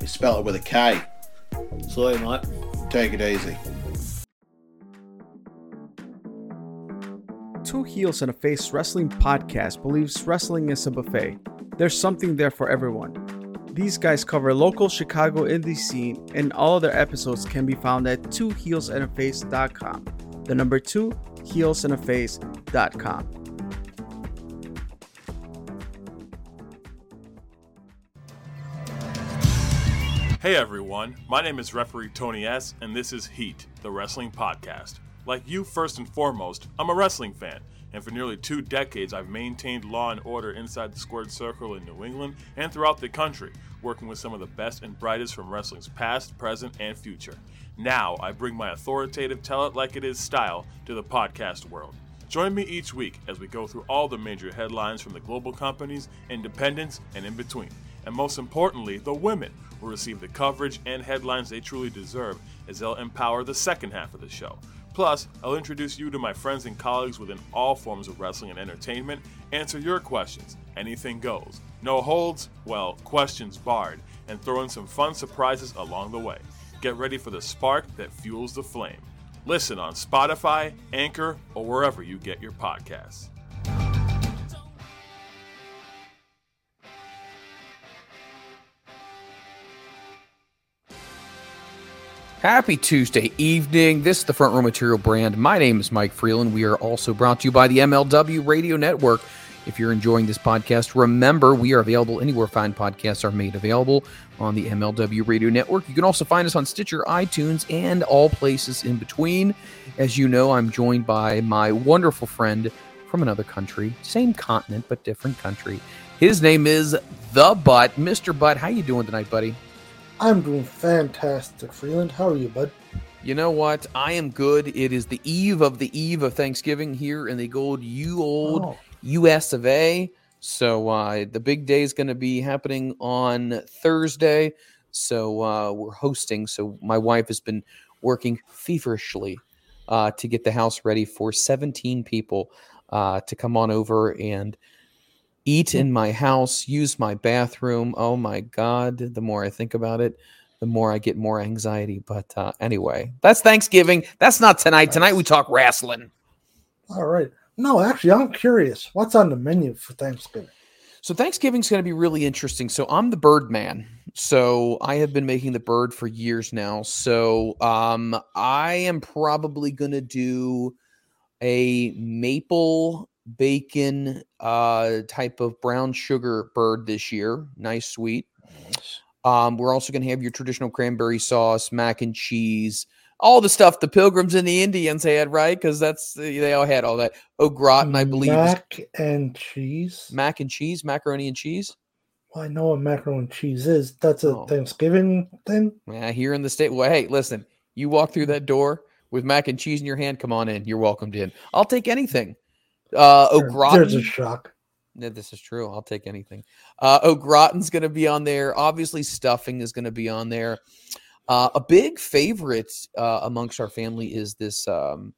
We spell it with a K. So, mate. Take it easy. Two Heels and a Face Wrestling podcast believes wrestling is a buffet. There's something there for everyone. These guys cover local Chicago indie scene, and all of their episodes can be found at twoheelsandaface.com. The number two, heelsandaface.com. Hey everyone, my name is referee Tony S, and this is Heat, the wrestling podcast. Like you, first and foremost, I'm a wrestling fan, and for nearly two decades I've maintained law and order inside the squared circle in New England and throughout the country, working with some of the best and brightest from wrestling's past, present, and future. Now I bring my authoritative tell it like it is style to the podcast world. Join me each week as we go through all the major headlines from the global companies, independents, and in between. And most importantly, the women will receive the coverage and headlines they truly deserve as they'll empower the second half of the show. Plus, I'll introduce you to my friends and colleagues within all forms of wrestling and entertainment, answer your questions, anything goes. No holds, well, questions barred, and throw in some fun surprises along the way. Get ready for the spark that fuels the flame. Listen on Spotify, Anchor, or wherever you get your podcasts. Happy Tuesday evening. This is the Front Row Material brand. My name is Mike Freeland. We are also brought to you by the MLW Radio Network. If you're enjoying this podcast, remember we are available anywhere fine podcasts are made available on the MLW Radio Network. You can also find us on Stitcher, iTunes, and all places in between. As you know, I'm joined by my wonderful friend from another country, same continent but different country. His name is The Butt. Mr. Butt, how you doing tonight, buddy? I'm doing fantastic, Freeland. How are you, bud? You know what? I am good. It is the eve of the eve of Thanksgiving here in the gold you old Oh. US of A. So uh, the big day is going to be happening on Thursday. So uh, we're hosting. So my wife has been working feverishly uh, to get the house ready for 17 people uh, to come on over and eat in my house, use my bathroom. Oh my God. The more I think about it, the more I get more anxiety. But uh, anyway, that's Thanksgiving. That's not tonight. Tonight we talk wrestling. All right. No, actually, I'm curious. What's on the menu for Thanksgiving? So Thanksgiving's going to be really interesting. So I'm the bird man. So I have been making the bird for years now. So um, I am probably going to do a maple bacon uh, type of brown sugar bird this year. Nice, sweet. Um, we're also going to have your traditional cranberry sauce, mac and cheese, all the stuff the Pilgrims and the Indians had, right? Because that's they all had all that. Au gratin, I believe, Mac and cheese. mac and cheese, macaroni and cheese. Well, I know what macaroni and cheese is. That's a Oh. Thanksgiving thing. Yeah, here in the state. Well, hey, listen, you walk through that door with mac and cheese in your hand. Come on in. You're welcomed in. I'll take anything. Uh, au gratin. There's a shock. Yeah, this is true. I'll take anything. Uh, au gratin's going to be on there. Obviously, stuffing is going to be on there. Uh, a big favorite uh, amongst our family is this um,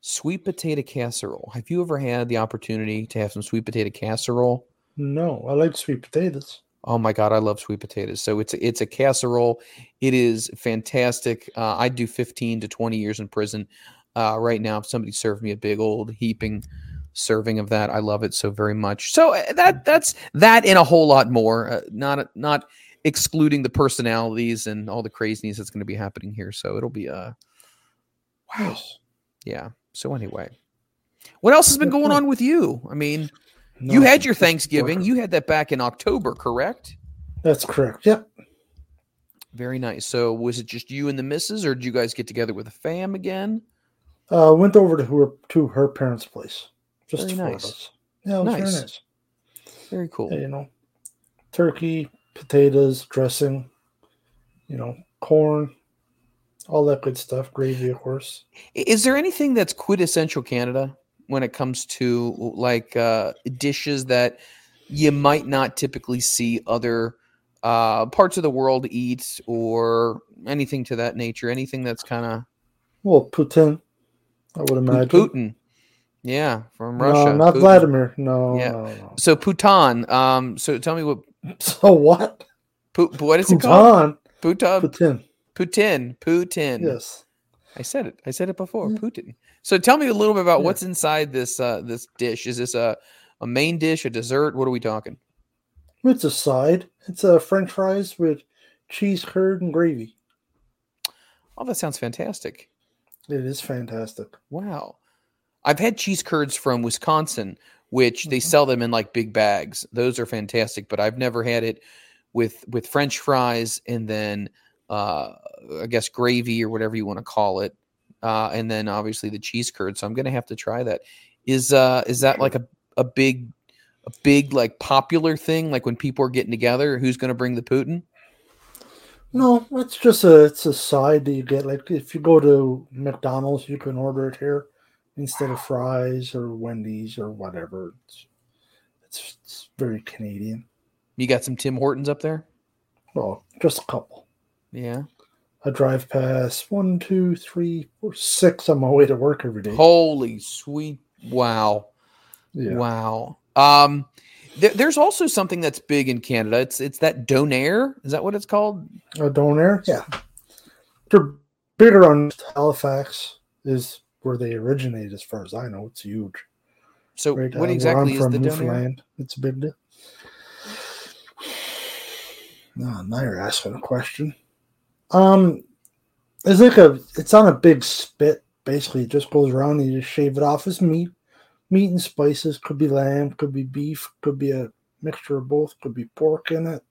sweet potato casserole. Have you ever had the opportunity to have some sweet potato casserole? No, I like sweet potatoes. Oh my god, I love sweet potatoes. So it's a, it's a casserole. It is fantastic. Uh, I do 15 to 20 years in prison. Uh, right now, if somebody served me a big old heaping serving of that, I love it so very much. So uh, that that's that and a whole lot more. Uh, not not excluding the personalities and all the craziness that's going to be happening here. So it'll be uh wow, yeah. So anyway, what else has been going on with you? I mean, you had your Thanksgiving. You had that back in October, correct? That's correct. Yep. Very nice. So was it just you and the missus, or did you guys get together with the fam again? Uh, went over to her to her parents' place. Just Very nice. us. Yeah, Nice. very nice. Very cool. Yeah, you know, turkey, potatoes, dressing, you know, corn, all that good stuff. Gravy, of course. Is there anything that's quintessential Canada when it comes to like uh, dishes that you might not typically see other uh, parts of the world eat, or anything to that nature? Anything that's kind of Well, poutine, I would imagine. Putin? Yeah, from Russia. No, not Putin. Vladimir. No, Yeah. no, no. So Putin. Um. So tell me what. So what? Pu- what is it called? Putin. Putin. Putin. Putin. Putin. Yes. I said it. I said it before. Yeah. Putin. So tell me a little bit about Yeah. what's inside this uh this dish. Is this a a main dish, a dessert? What are we talking? It's a side. It's a French fries with cheese curd and gravy. Oh, that sounds fantastic. It is fantastic. Wow. I've had cheese curds from Wisconsin, which they Mhm. sell them in like big bags. Those are fantastic, but I've never had it with with French fries and then uh I guess gravy or whatever you want to call it. Uh and then obviously the cheese curd. So I'm gonna have to try that. Is uh is that like a, a big a big like popular thing? Like when people are getting together, who's gonna bring the poutine? No, it's just a it's a side that you get. Like if you go to McDonald's, you can order it here instead of fries or Wendy's or whatever. It's it's, it's very Canadian. You got some Tim Hortons up there? Well, just a couple. Yeah. I drive past one, two, three, four, six on my way to work every day. Holy sweet wow. Yeah. Wow. Um, there, there's also something that's big in Canada. It's it's that donair. Is that what it's called? A donair, yeah. They're bigger on Halifax is where they originate, as far as I know. It's huge. So Right, uh, what where exactly is from, the? Newfoundland. It's a big deal. No, now you're asking a question. Um, it's like a, it's on a big spit. Basically, it just goes around and you just shave it off as meat, meat and spices. Could be lamb, could be beef, could be a mixture of both. Could be pork in it,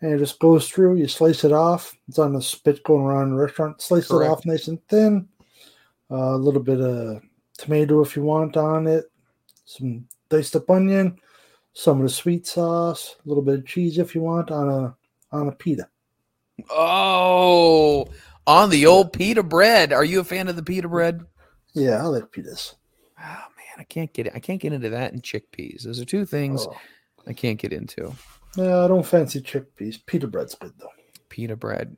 and it just goes through. You slice it off. It's on a spit going around the restaurant. Slice Correct. it off nice and thin. A little bit of tomato if you want on it. Some diced up onion some of the sweet sauce, a little bit of cheese if you want on a on a pita. Oh, on the old pita bread. Are you a fan of the pita bread? Yeah, I like pitas. Oh man, I can't get it. I can't get into that and chickpeas. Those are two things Oh. I can't get into. Yeah, I don't fancy chickpeas. Pita bread's good though. Pita bread.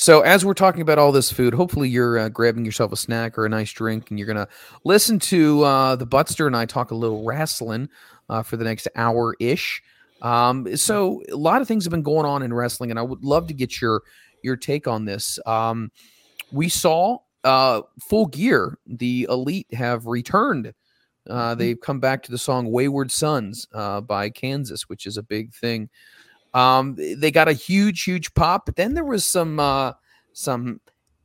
So as we're talking about all this food, hopefully you're uh, grabbing yourself a snack or a nice drink, and you're gonna listen to uh, the Butster and I talk a little wrestling uh, for the next hour ish. Um, so a lot of things have been going on in wrestling, and I would love to get your your take on this. Um, we saw uh, Full Gear, the Elite have returned. Uh, they've come back to the song "Wayward Sons" uh, by Kansas, which is a big thing. Um, they got a huge, huge pop, but then there was some, uh, some.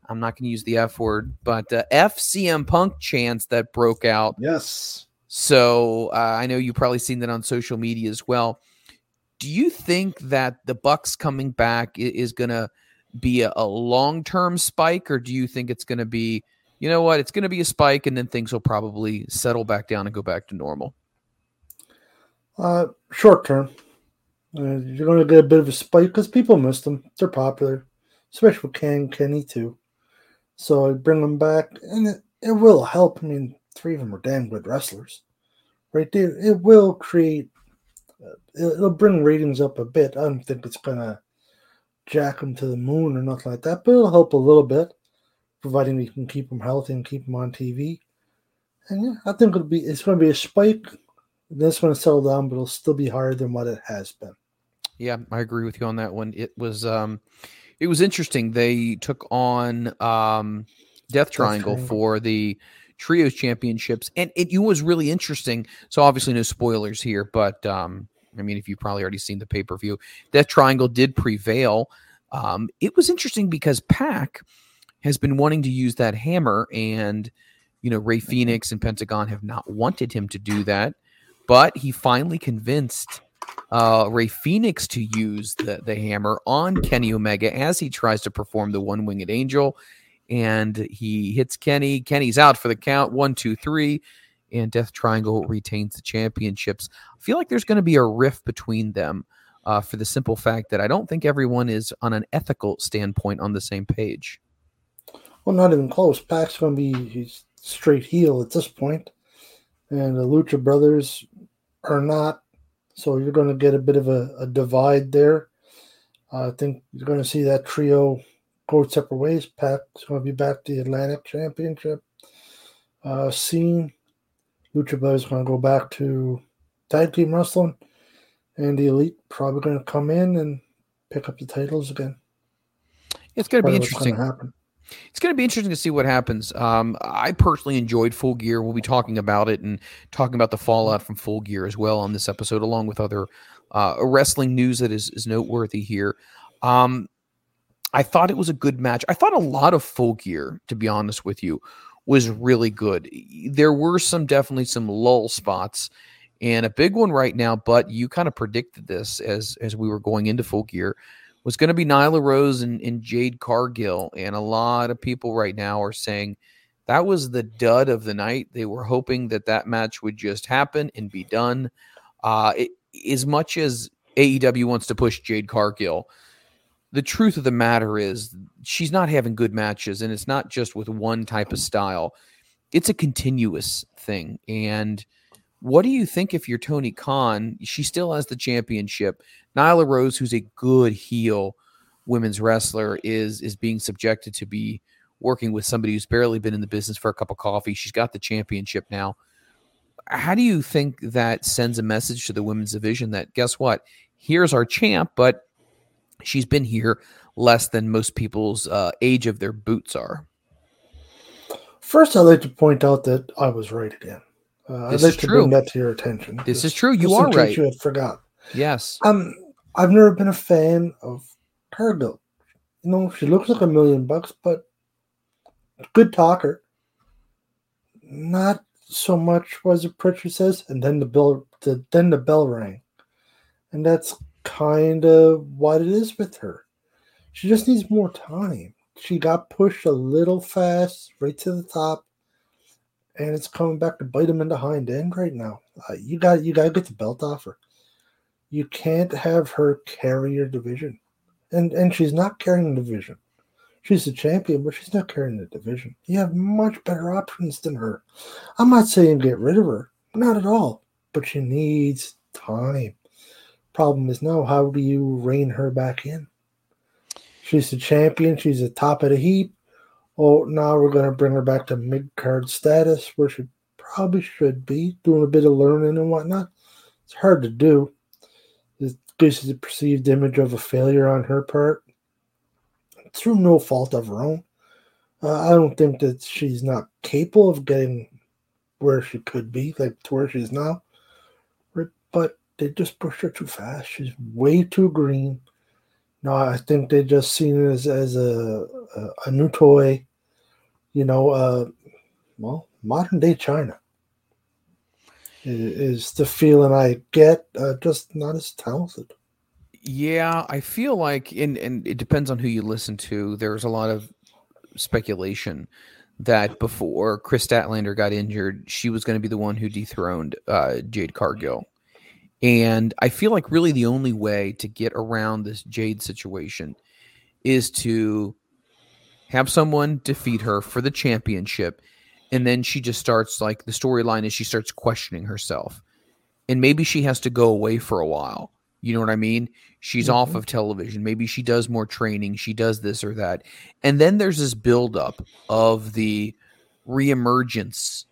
I'm not going to use the F word, but uh, FCM Punk chants that broke out. Yes. So uh, I know you've probably seen that on social media as well. Do you think that the Bucks coming back is going to be a, a long term spike, or do you think it's going to be, you know what, it's going to be a spike and then things will probably settle back down and go back to normal? Uh, short term, uh, you're going to get a bit of a spike because people miss them. They're popular, especially with Ken Kenny too. So I bring them back, and it, it will help. I mean, three of them are damn good wrestlers, right there. It will create. Uh, it'll bring ratings up a bit. I don't think it's gonna jack them to the moon or nothing like that, but it'll help a little bit, providing we can keep them healthy and keep them on TV. And yeah, I think it'll be it's going to be a spike. This one settle down, but it'll still be higher than what it has been. Yeah, I agree with you on that one. It was um it was interesting. They took on um Death Triangle Triangle. for the trios championships and it, it was really interesting. So obviously no spoilers here, but um I mean if you've probably already seen the pay-per-view, Death Triangle did prevail. Um it was interesting because Pac has been wanting to use that hammer and you know Rey Fénix and Pentagon have not wanted him to do that, but he finally convinced uh, Rey Fénix to use the, the hammer on Kenny Omega as he tries to perform the one winged angel. And he hits Kenny. Kenny's out for the count one, two, three. And Death Triangle retains the championships. I feel like there's going to be a rift between them uh, for the simple fact that I don't think everyone is on an ethical standpoint on the same page. Well, not even close. Pac's going to be he's straight heel at this point, and the Lucha Brothers are not. So you're going to get a bit of a, a divide there. I think you're going to see that trio go separate ways. Pac's going to be back to the Atlantic Championship uh, scene. Lucha Brothers going to go back to tag team wrestling, and the Elite probably going to come in and pick up the titles again. It's going to be Probably what's gonna interesting. happen. It's going to be interesting to see what happens. Um, I personally enjoyed Full Gear. We'll be talking about it and talking about the fallout from Full Gear as well on this episode, along with other uh, wrestling news that is, is noteworthy here. Um, I thought it was a good match. I thought a lot of Full Gear, to be honest with you, was really good. There were some definitely some lull spots, and a big one right now. But you kind of predicted this as as we were going into Full Gear was going to be Nyla Rose and, and Jade Cargill. And a lot of people right now are saying that was the dud of the night. They were hoping that that match would just happen and be done. Uh, it, as much as AEW wants to push Jade Cargill, the truth of the matter is she's not having good matches. And it's not just with one type of style, it's a continuous thing. And what do you think if you're Tony Khan? She still has the championship. Nyla Rose, who's a good heel women's wrestler, is is being subjected to be working with somebody who's barely been in the business for a cup of coffee. She's got the championship now. How do you think that sends a message to the women's division that guess what? Here's our champ, but she's been here less than most people's uh, age of their boots are. First, I'd like to point out that I was right again. Uh, I'd This like is to true. bring that to your attention. This just- is true. You are right. You had forgot. Yes. Um, I've never been a fan of Cargill. You know, she looks like a million bucks, but good talker. Not so much was it Prichard says, and then the bell, the, then the bell rang, and that's kind of what it is with her. She just needs more time. She got pushed a little fast right to the top, and it's coming back to bite him in the hind end right now. Uh, you got you got to get the belt off her. You can't have her carry your division. and and she's not carrying the division. She's the champion, but she's not carrying the division. You have much better options than her. I'm not saying get rid of her, not at all, but she needs time. Problem is now, how do you rein her back in? She's the champion. She's the top of the heap. Oh, now we're going to bring her back to mid card status where she probably should be doing a bit of learning and whatnot. It's hard to do. It gives you the perceived image of a failure on her part through no fault of her own. Uh, I don't think that she's not capable of getting where she could be, like to where she is now. But they just pushed her too fast. She's way too green. No, I think they just seen it as, as a, a, a new toy, you know, uh, well, modern day China is the feeling I get, uh, just not as talented. Yeah, I feel like, and and it depends on who you listen to. There's a lot of speculation that before Kris Statlander got injured, she was going to be the one who dethroned uh, Jade Cargill. And I feel like really the only way to get around this Jade situation is to have someone defeat her for the championship. And then she just starts like the storyline is she starts questioning herself. And maybe she has to go away for a while. You know what I mean? She's mm-hmm. off of television. Maybe she does more training. She does this or that. And then there's this buildup of the reemergence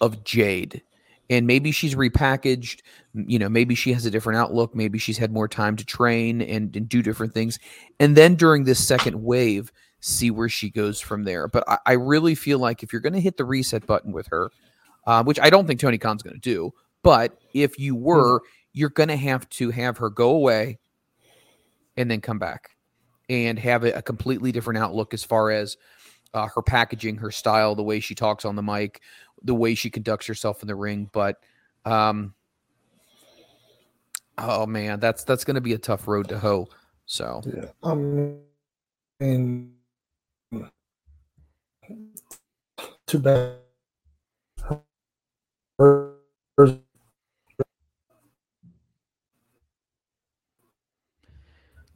of Jade. And maybe she's repackaged. You know, maybe she has a different outlook. Maybe she's had more time to train and, and do different things. And then during this second wave, see where she goes from there. But I, I really feel like if you're going to hit the reset button with her, uh, which I don't think Tony Khan's going to do, but if you were, mm-hmm. you're going to have to have her go away and then come back and have a, a completely different outlook as far as uh, her packaging, her style, the way she talks on the mic, the way she conducts herself in the ring. But um, oh man, that's that's going to be a tough road to hoe. So yeah, um, and too bad.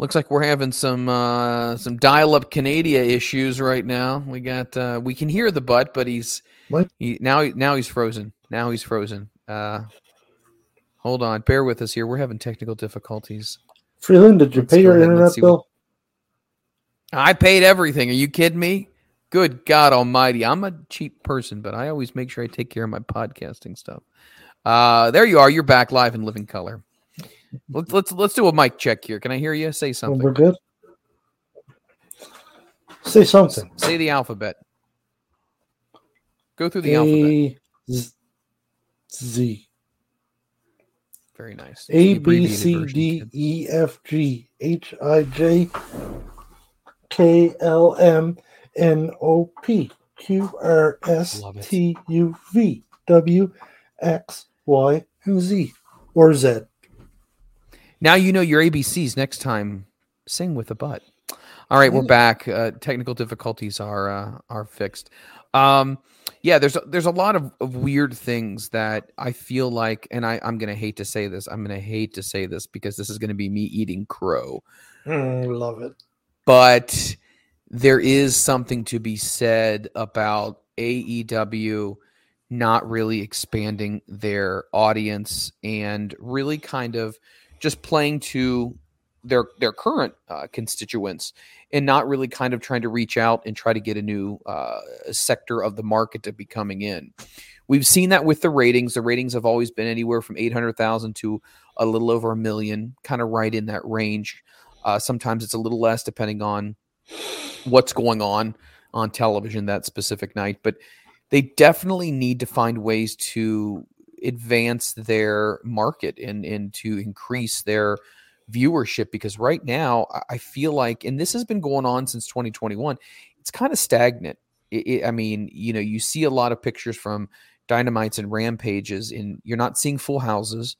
Looks like we're having some uh, some dial-up Canada issues right now. We got uh, we can hear the butt, but he's he, now now he's frozen. Now he's frozen. Uh, hold on, bear with us here. We're having technical difficulties. Freeland, did you Let's pay your internet bill? What... I paid everything. Are you kidding me? Good God Almighty! I'm a cheap person, but I always make sure I take care of my podcasting stuff. Uh, there you are. You're back live in living color. Let's let's let's do a mic check here. Can I hear you? Say something. We're good. Say something. Say the alphabet. Go through the a- alphabet. Z-, Z. Very nice. A B C D E F G H I J K L M N O P Q R S T U V W X Y and Z or Z. Now you know your ABCs. Next time, sing with a butt. All right, we're back. Uh, technical difficulties are uh, are fixed. Um, yeah, there's there's a lot of, of weird things that I feel like, and I, I'm gonna hate to say this. I'm gonna hate to say this because this is gonna be me eating crow. Mm, love it. But there is something to be said about AEW not really expanding their audience and really kind of just playing to their their current uh, constituents and not really kind of trying to reach out and try to get a new uh, sector of the market to be coming in. We've seen that with the ratings. The ratings have always been anywhere from 800,000 to a little over a million, kind of right in that range. Uh, sometimes it's a little less depending on what's going on on television that specific night, but they definitely need to find ways to advance their market and and to increase their viewership because right now I feel like and this has been going on since 2021 it's kind of stagnant. It, it, I mean you know you see a lot of pictures from dynamites and rampages and you're not seeing full houses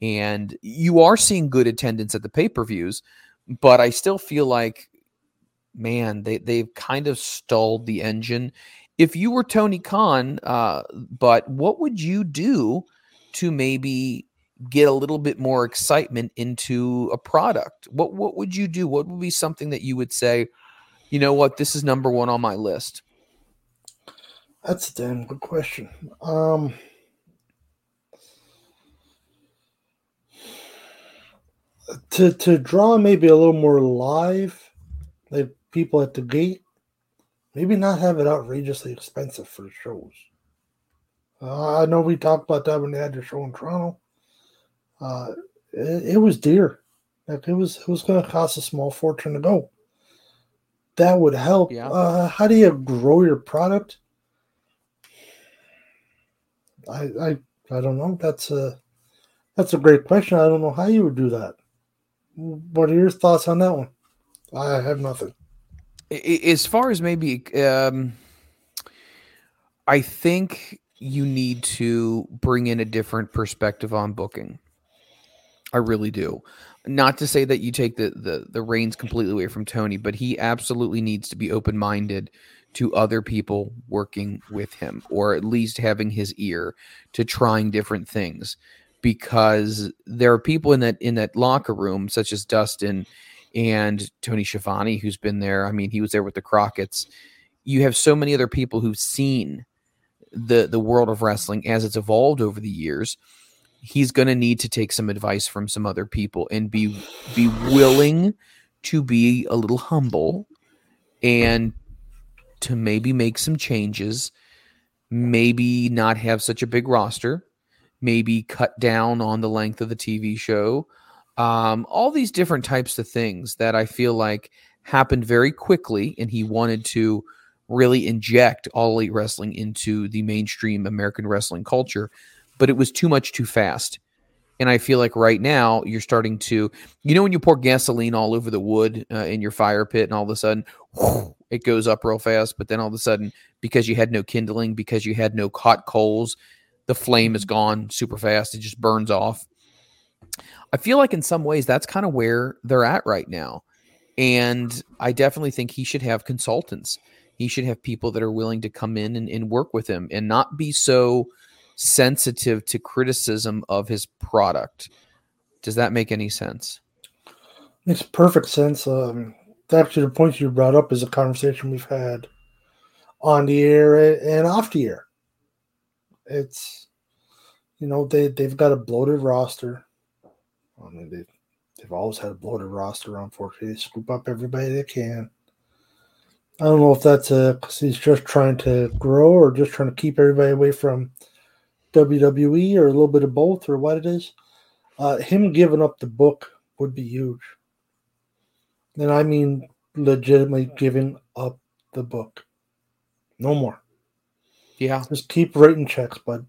and you are seeing good attendance at the pay-per-views but I still feel like man they they've kind of stalled the engine. If you were Tony Khan, uh, but what would you do to maybe get a little bit more excitement into a product? What what would you do? What would be something that you would say, you know what, this is number one on my list? That's a damn good question. Um, to to draw maybe a little more live, like people at the gate, maybe not have it outrageously expensive for shows. Uh, I know we talked about that when they had the show in Toronto. Uh, it, it was dear. Like it was, it was going to cost a small fortune to go. That would help. Yeah. Uh, how do you grow your product? I, I, I don't know. That's a, that's a great question. I don't know how you would do that. What are your thoughts on that one? I have nothing. As far as maybe, um, I think you need to bring in a different perspective on booking. I really do. Not to say that you take the the the reins completely away from Tony, but he absolutely needs to be open minded to other people working with him, or at least having his ear to trying different things. Because there are people in that in that locker room, such as Dustin and Tony Schiavone, who's been there. I mean, he was there with the Crockett's. You have so many other people who've seen the the world of wrestling as it's evolved over the years he's going to need to take some advice from some other people and be be willing to be a little humble and to maybe make some changes maybe not have such a big roster maybe cut down on the length of the TV show. Um, all these different types of things that I feel like happened very quickly and he wanted to really inject all elite wrestling into the mainstream American wrestling culture but it was too much too fast. And I feel like right now you're starting to, you know, when you pour gasoline all over the wood uh, in your fire pit, and all of a sudden it goes up real fast, but then all of a sudden, because you had no kindling, because you had no hot coals, the flame is gone super fast. It just burns off. I feel like in some ways that's kind of where they're at right now. And I definitely think he should have consultants. He should have people that are willing to come in and, and work with him and not be so sensitive to criticism of his product. Does that make any sense? Makes perfect sense. Um, actually, the point you brought up is a conversation we've had on the air and off the air. It's, you know, they, they've got a bloated roster. I mean, they, they've always had a bloated roster, unfortunately. They scoop up everybody they can. I don't know if that's because he's just trying to grow or just trying to keep everybody away from WWE or a little bit of both or what it is. Uh, him giving up the book would be huge. And I mean legitimately giving up the book. No more. Yeah. Just keep writing checks, bud.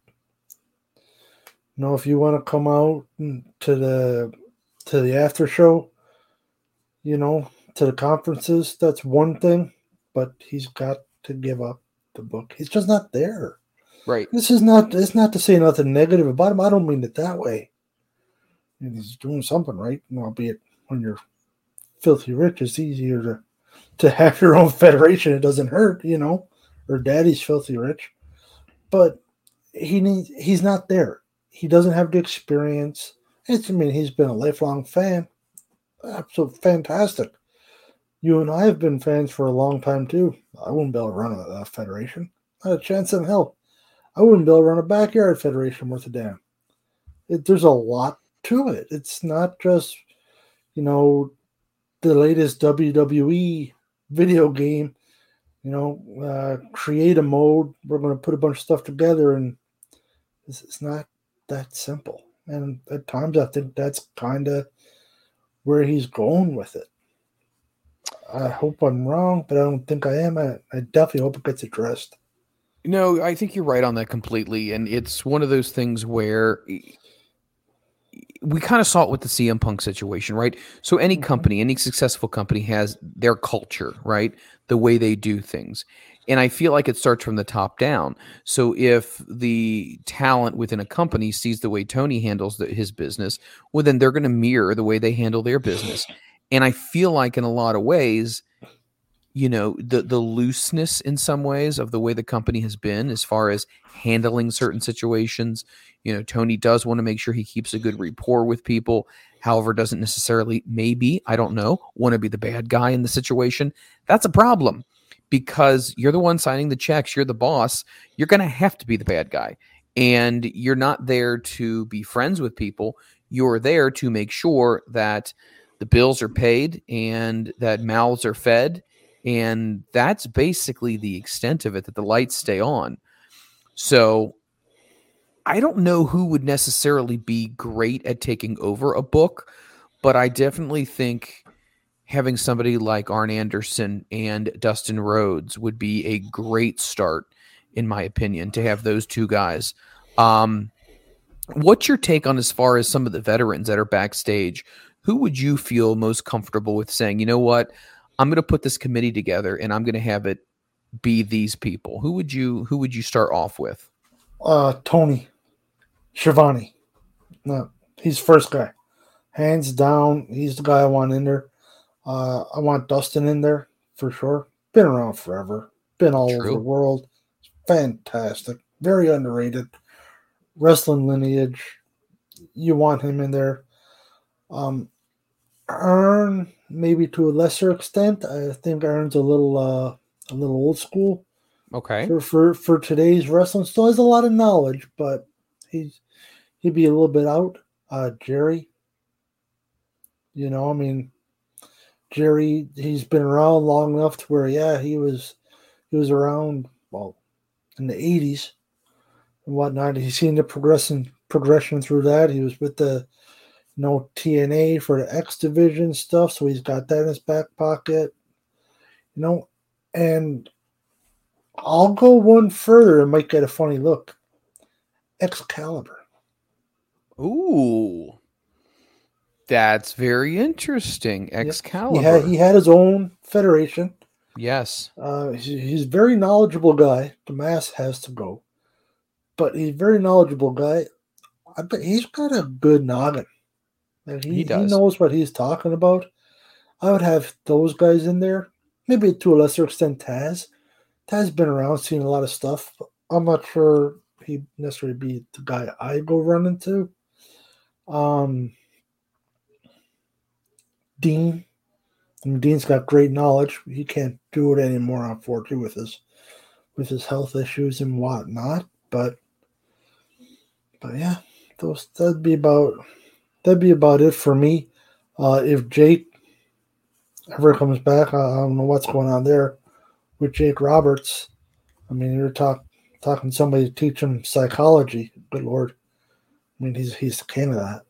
You know, if you want to come out to the to the after show, you know, to the conferences, that's one thing. But he's got to give up the book. He's just not there. Right. This is not. It's not to say nothing negative about him. I don't mean it that way. He's doing something right, albeit when you're filthy rich, it's easier to to have your own federation. It doesn't hurt, you know. Or daddy's filthy rich, but he needs. He's not there. He doesn't have the experience. It's. I mean, he's been a lifelong fan. Absolutely fantastic. You and I have been fans for a long time too. I wouldn't be able to run a, a federation. Not a chance in hell. I wouldn't be able to run a backyard federation worth a damn. It, there's a lot to it. It's not just, you know, the latest WWE video game. You know, uh, create a mode. We're going to put a bunch of stuff together, and it's, it's not that simple. And at times, I think that's kind of where he's going with it. I hope I'm wrong, but I don't think I am. I, I definitely hope it gets addressed. No, I think you're right on that completely. And it's one of those things where we kind of saw it with the CM Punk situation, right? So any mm-hmm. company, any successful company has their culture, right? The way they do things. And I feel like it starts from the top down. So if the talent within a company sees the way Tony handles the, his business, well, then they're going to mirror the way they handle their business. And I feel like in a lot of ways, you know the the looseness in some ways of the way the company has been as far as handling certain situations. You know tony does want to make sure he keeps a good rapport with people. However doesn't necessarily maybe i don't know want to be the bad guy in the situation. That's a problem because you're the one signing the checks you're the boss you're going to have to be the bad guy. And you're not there to be friends with people you're there to make sure that the bills are paid and that mouths are fed and that's basically the extent of it that the lights stay on. So i don't know who would necessarily be great at taking over a book but i definitely think having somebody like arn anderson and dustin rhodes would be a great start in my opinion to have those two guys. Um, what's your take on as far as some of the veterans that are backstage? Who would you feel most comfortable with saying you know what I'm going to put this committee together and I'm going to have it be these people. Who would you who would you start off with? Uh Tony Schiavone. No, he's first guy. Hands down, he's the guy I want in there. Uh I want Dustin in there for sure. Been around forever. Been all True. over the world. Fantastic. Very underrated. Wrestling lineage. You want him in there. Um Arn maybe to a lesser extent. I think Arn's a little uh, a little old school. Okay. For for for today's wrestling, still has a lot of knowledge, but he's he'd be a little bit out. Uh, Jerry. You know, I mean, Jerry, he's been around long enough to where, yeah, he was he was around well in the eighties and whatnot. He's seen the progression progression through that. He was with the no TNA for the X Division stuff, so he's got that in his back pocket. You know, and I'll go one further and might get a funny look. Excalibur. Ooh. That's very interesting. Excalibur. He had, he had his own federation. Yes. Uh, he's, he's a very knowledgeable guy. The mask has to go. But he's a very knowledgeable guy. I bet he's got a good noggin. And he, he, he knows what he's talking about. I would have those guys in there. Maybe to a lesser extent, Taz. Taz been around, seen a lot of stuff. I'm not sure he'd necessarily be the guy I go run into. Um, Dean. I mean, Dean's got great knowledge. He can't do it anymore, unfortunately, with his with his health issues and whatnot. But but yeah, those that'd be about that'd be about it for me. Uh, if Jake ever comes back, I, I don't know what's going on there with Jake Roberts. I mean, you're talk, talking somebody to teach him psychology. Good lord. I mean, he's he's the king of that,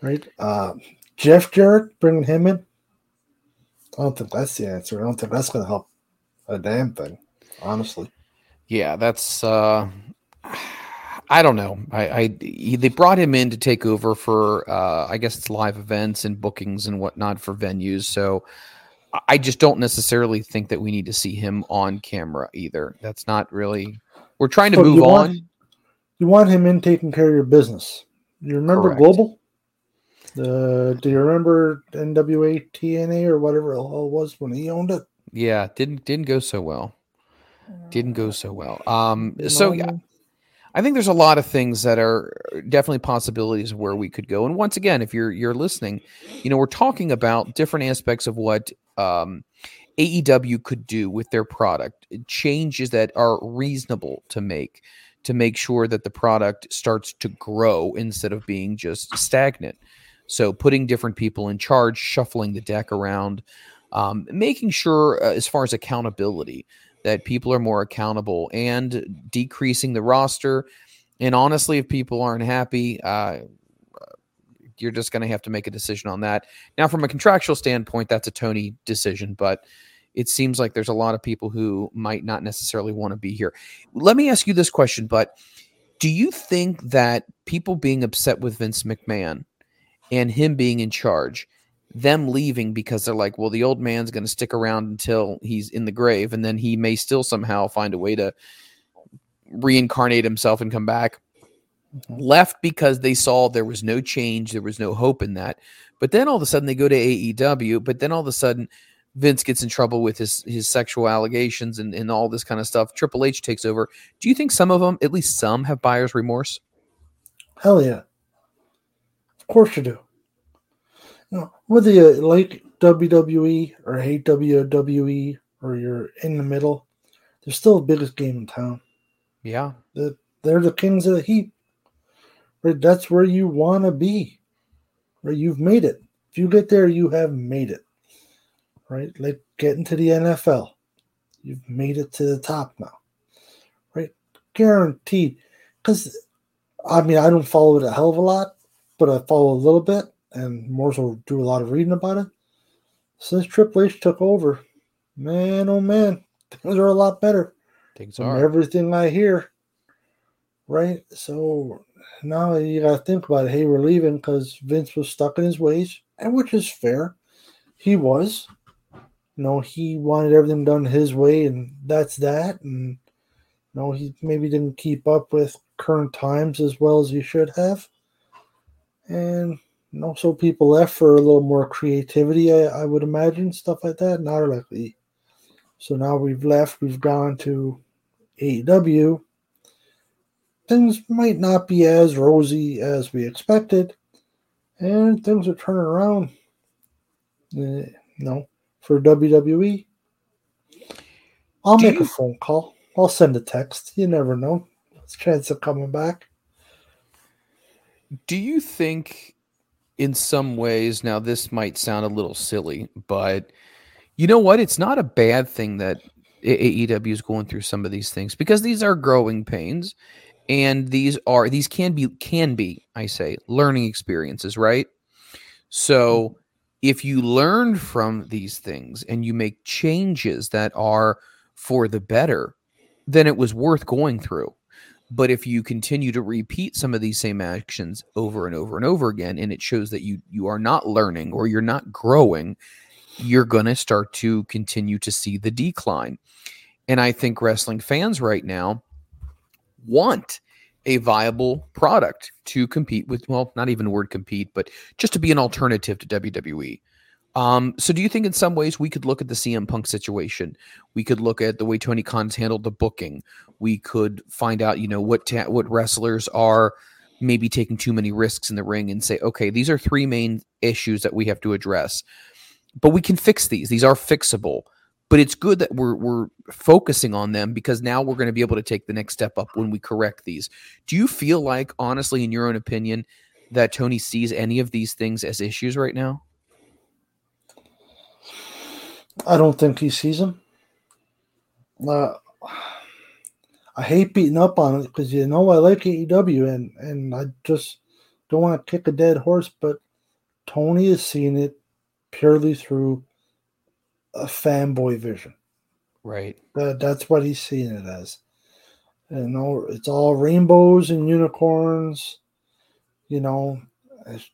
right? Uh, Jeff Jarrett, bringing him in. I don't think that's the answer. I don't think that's going to help a damn thing, honestly. Yeah, that's. uh I don't know. I, I he, they brought him in to take over for uh, I guess it's live events and bookings and whatnot for venues. So I just don't necessarily think that we need to see him on camera either. That's not really. We're trying to so move you on. You want him in taking care of your business. You remember Correct. Global? Uh, do you remember NWA TNA or whatever it was when he owned it? Yeah, didn't didn't go so well. Didn't go so well. Um, so yeah, I think there's a lot of things that are definitely possibilities where we could go. And once again, if you're you're listening, you know, we're talking about different aspects of what um, AEW could do with their product, changes that are reasonable to make to make sure that the product starts to grow instead of being just stagnant. So putting different people in charge, shuffling the deck around, um, making sure uh, as far as accountability that people are more accountable and decreasing the roster. And honestly, if people aren't happy, uh, you're just going to have to make a decision on that. Now, from a contractual standpoint, that's a Tony decision, but it seems like there's a lot of people who might not necessarily want to be here. Let me ask you this question, but do you think that people being upset with Vince McMahon and him being in charge them leaving because they're like, well, the old man's going to stick around until he's in the grave, and then he may still somehow find a way to reincarnate himself and come back. Mm-hmm. Left because they saw there was no change, there was no hope in that. But then all of a sudden they go to AEW, but then all of a sudden Vince gets in trouble with his his sexual allegations and, and all this kind of stuff. Triple H takes over. Do you think some of them, at least some, have buyer's remorse? Hell yeah. Of course you do. Whether you like WWE or hate WWE or you're in the middle, they're still the biggest game in town. Yeah. The, they're the kings of the heat. Right? That's where you want to be. Right? You've made it. If you get there, you have made it. Right? Like getting to the NFL. You've made it to the top now. Right? Guaranteed. Because, I mean, I don't follow it a hell of a lot, but I follow a little bit and more will do a lot of reading about it. Since Triple H took over, man, oh man, things are a lot better. Things from are. everything I hear. Right? So now you got to think about it. Hey, we're leaving because Vince was stuck in his ways, and which is fair. He was. You know, he wanted everything done his way, and that's that. And you know, he maybe didn't keep up with current times as well as he should have. And you know, so people left for a little more creativity, I, I would imagine, stuff like that. Not likely. So now we've left, we've gone to AEW. Things might not be as rosy as we expected, and things are turning around. Uh, you know, for WWE. I'll Do make you- a phone call. I'll send a text. You never know. It's chance of coming back. Do you think, in some ways, now this might sound a little silly, but you know what? It's not a bad thing that AEW is going through some of these things because these are growing pains, and these are these can be can be I say learning experiences, right? So if you learn from these things and you make changes that are for the better, then it was worth going through. But if you continue to repeat some of these same actions over and over and over again, and it shows that you you are not learning or you're not growing, you're gonna start to continue to see the decline. And I think wrestling fans right now want a viable product to compete with. Well, not even word compete, but just to be an alternative to WWE. Um, so do you think in some ways we could look at the CM Punk situation? We could look at the way Tony Khan's handled the booking. We could find out, you know, what ta- what wrestlers are maybe taking too many risks in the ring and say, okay, these are three main issues that we have to address. But we can fix these. These are fixable. But it's good that we're we're focusing on them because now we're going to be able to take the next step up when we correct these. Do you feel like, honestly, in your own opinion, that Tony sees any of these things as issues right now? I don't think he sees him. Uh, I hate beating up on it because you know I like AEW and and I just don't want to kick a dead horse, but Tony is seeing it purely through a fanboy vision. Right. That that's what he's seeing it as. You know, it's all rainbows and unicorns. You know, it's,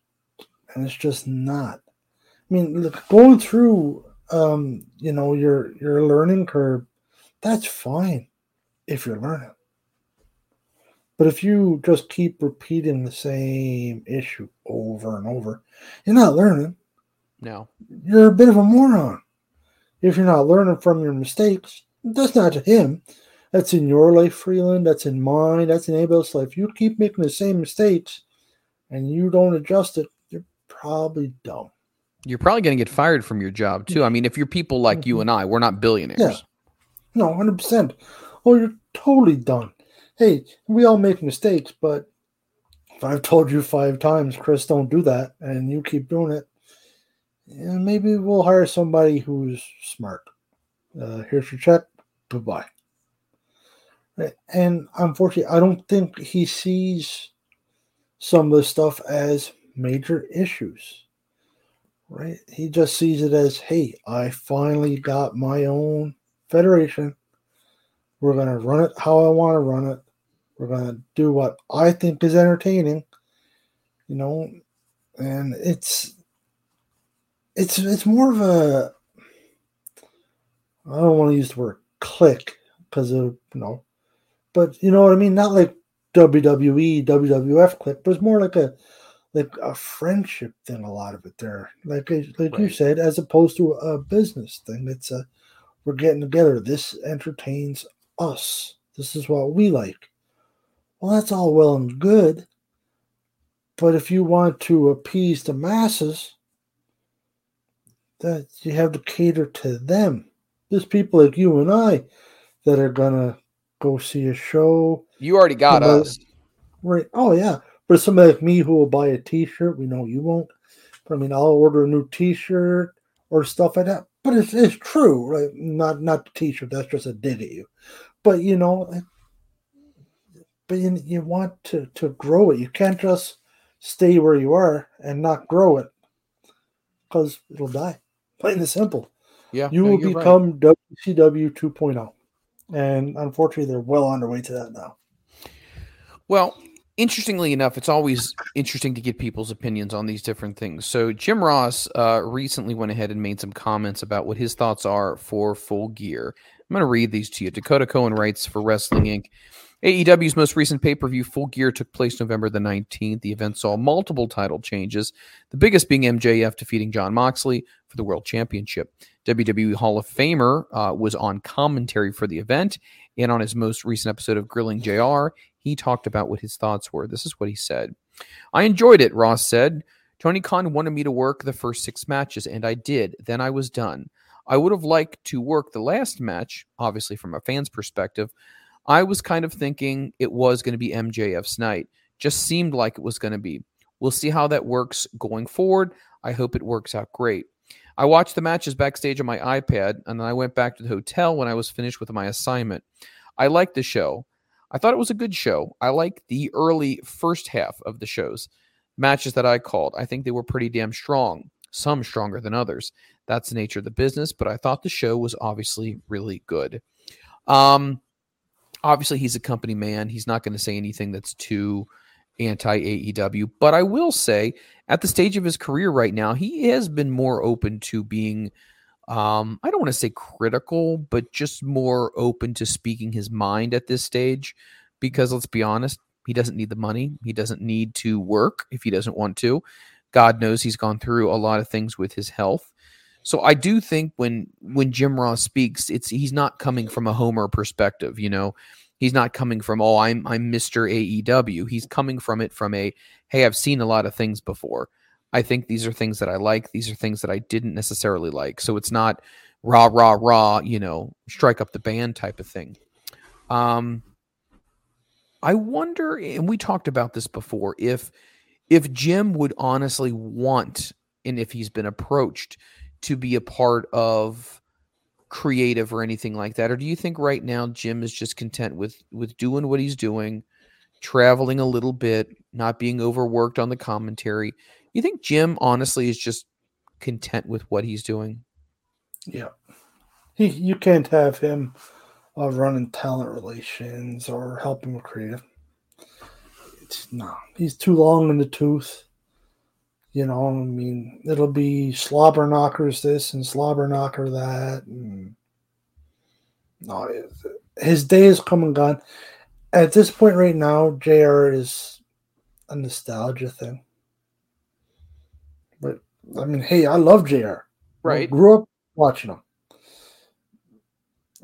and it's just not. I mean, look, going through, um, you know, your your learning curve, that's fine if you're learning. But if you just keep repeating the same issue over and over, you're not learning. No. You're a bit of a moron. If you're not learning from your mistakes, that's not to him. That's in your life, Freeland. That's in mine. That's in anybody else's life. You keep making the same mistakes and you don't adjust it, you're probably dumb. You're probably going to get fired from your job too. I mean, if you're people like you and I, we're not billionaires. Yeah. No, 100%. Oh, you're totally done. Hey, we all make mistakes, but if I've told you five times, Chris, don't do that, and you keep doing it, yeah, maybe we'll hire somebody who's smart. Uh, here's your check. Goodbye. And unfortunately, I don't think he sees some of the stuff as major issues. Right? He just sees it as, hey, I finally got my own federation. We're going to run it how I want to run it. We're going to do what I think is entertaining, you know, and it's it's it's more of a I don't want to use the word click because of you know, but you know what I mean. Not like WWE, WWF click, but it's more like a like a friendship thing. A lot of it there, like like you said, as opposed to a business thing. It's a we're getting together. This entertains us. This is what we like. Well, that's all well and good. But if you want to appease the masses, that you have to cater to them. There's people like you and I that are gonna go see a show. You already got us. Right. Oh yeah. But somebody like me who will buy a T-shirt, we know you won't. But I mean, I'll order a new T-shirt or stuff like that. But it's it's true, right? Not not the T-shirt. That's just a dig at you. But you know, but you, you want to to grow it. You can't just stay where you are and not grow it because it'll die. Plain and simple. Yeah, You no, will you're right. become WCW 2.0. And unfortunately, they're well on their way to that now. Well, interestingly enough, it's always interesting to get people's opinions on these different things. So Jim Ross uh, recently went ahead and made some comments about what his thoughts are for Full Gear. I'm going to read these to you. Dakota Cohen writes for Wrestling Inc. AEW's most recent pay per view, Full Gear, took place November the 19th. The event saw multiple title changes, the biggest being MJF defeating Jon Moxley for the World Championship. WWE Hall of Famer uh, was on commentary for the event, and on his most recent episode of Grilling JR, he talked about what his thoughts were. This is what he said. I enjoyed it, Ross said. Tony Khan wanted me to work the first six matches, and I did. Then I was done. I would have liked to work the last match, obviously from a fan's perspective. I was kind of thinking it was going to be MJF's night. Just seemed like it was going to be. We'll see how that works going forward. I hope it works out great. I watched the matches backstage on my iPad, and then I went back to the hotel when I was finished with my assignment. I liked the show. I thought it was a good show. I like the early first half of the shows, matches that I called. I think they were pretty damn strong, some stronger than others. That's the nature of the business, but I thought the show was obviously really good. Um, obviously, he's a company man. He's not going to say anything that's too anti AEW, but I will say at the stage of his career right now, he has been more open to being um, I don't want to say critical, but just more open to speaking his mind at this stage. Because let's be honest, he doesn't need the money. He doesn't need to work if he doesn't want to. God knows he's gone through a lot of things with his health. So I do think when when Jim Ross speaks, it's he's not coming from a homer perspective, you know. He's not coming from oh I'm I'm Mr. AEW. He's coming from it from a hey I've seen a lot of things before. I think these are things that I like. These are things that I didn't necessarily like. So it's not rah rah rah, you know, strike up the band type of thing. Um, I wonder, and we talked about this before, if if Jim would honestly want, and if he's been approached to be a part of creative or anything like that, or do you think right now Jim is just content with with doing what he's doing, traveling a little bit, not being overworked on the commentary? You think Jim honestly is just content with what he's doing? Yeah. He, you can't have him uh, running talent relations or helping with creative. It's no, he's too long in the tooth. You know, I mean, it'll be slobber knockers this and slobber knocker that. And no, his day is come and gone. At this point, right now, JR is a nostalgia thing. I mean, hey, I love JR. Right. grew up watching him.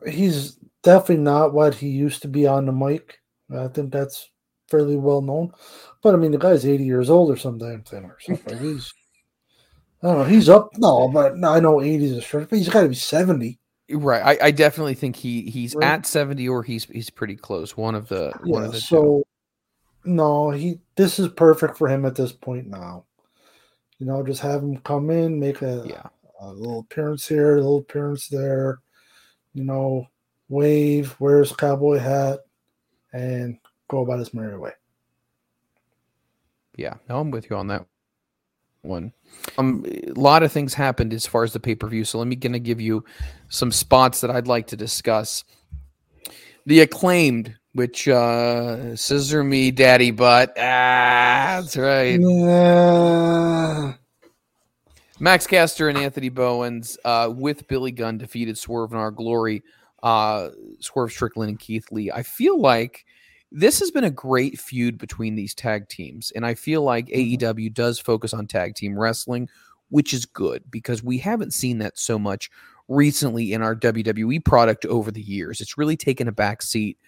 He's definitely not what he used to be on the mic. I think that's fairly well known. But I mean, the guy's 80 years old or some damn thing or something. he's, I don't know, he's up. No, but no, I know 80 is a stretch, but he's got to be 70. Right. I, I definitely think he he's Right. at 70 or he's he's pretty close. One of the one of the two. so no, he this is perfect for him at this point now. You know, just have him come in, make a, Yeah. a little appearance here, a little appearance there, you know, wave, wear his cowboy hat, and go about his merry way. Yeah, no, I'm with you on that one. Um, a lot of things happened as far as the pay per view, so let me gonna give you some spots that I'd like to discuss. The acclaimed, which uh, scissor me, daddy butt. Ah, that's right. Yeah. Max Caster and Anthony Bowens uh, with Billy Gunn defeated Swerve in Our Glory, uh, Swerve Strickland and Keith Lee. I feel like this has been a great feud between these tag teams. And I feel like Mm-hmm. AEW does focus on tag team wrestling, which is good because we haven't seen that so much recently in our WWE product over the years. It's really taken a back seat.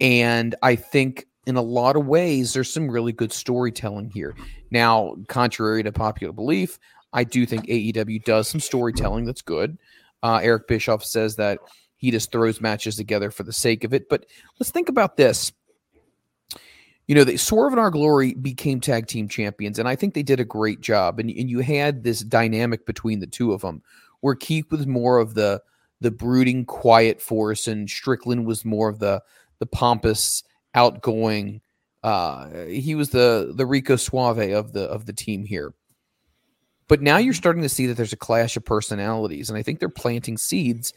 And I think in a lot of ways, there's some really good storytelling here. Now, contrary to popular belief, I do think AEW does some storytelling that's good. Uh, Eric Bischoff says that he just throws matches together for the sake of it. But let's think about this. You know, they Swerve in Our Glory became tag team champions, and I think they did a great job. And, and you had this dynamic between the two of them, where Keith was more of the the brooding, quiet force, and Strickland was more of the the pompous, outgoing. Uh, he was the the Rico Suave of the of the team here. But now you're starting to see that there's a clash of personalities, and I think they're planting seeds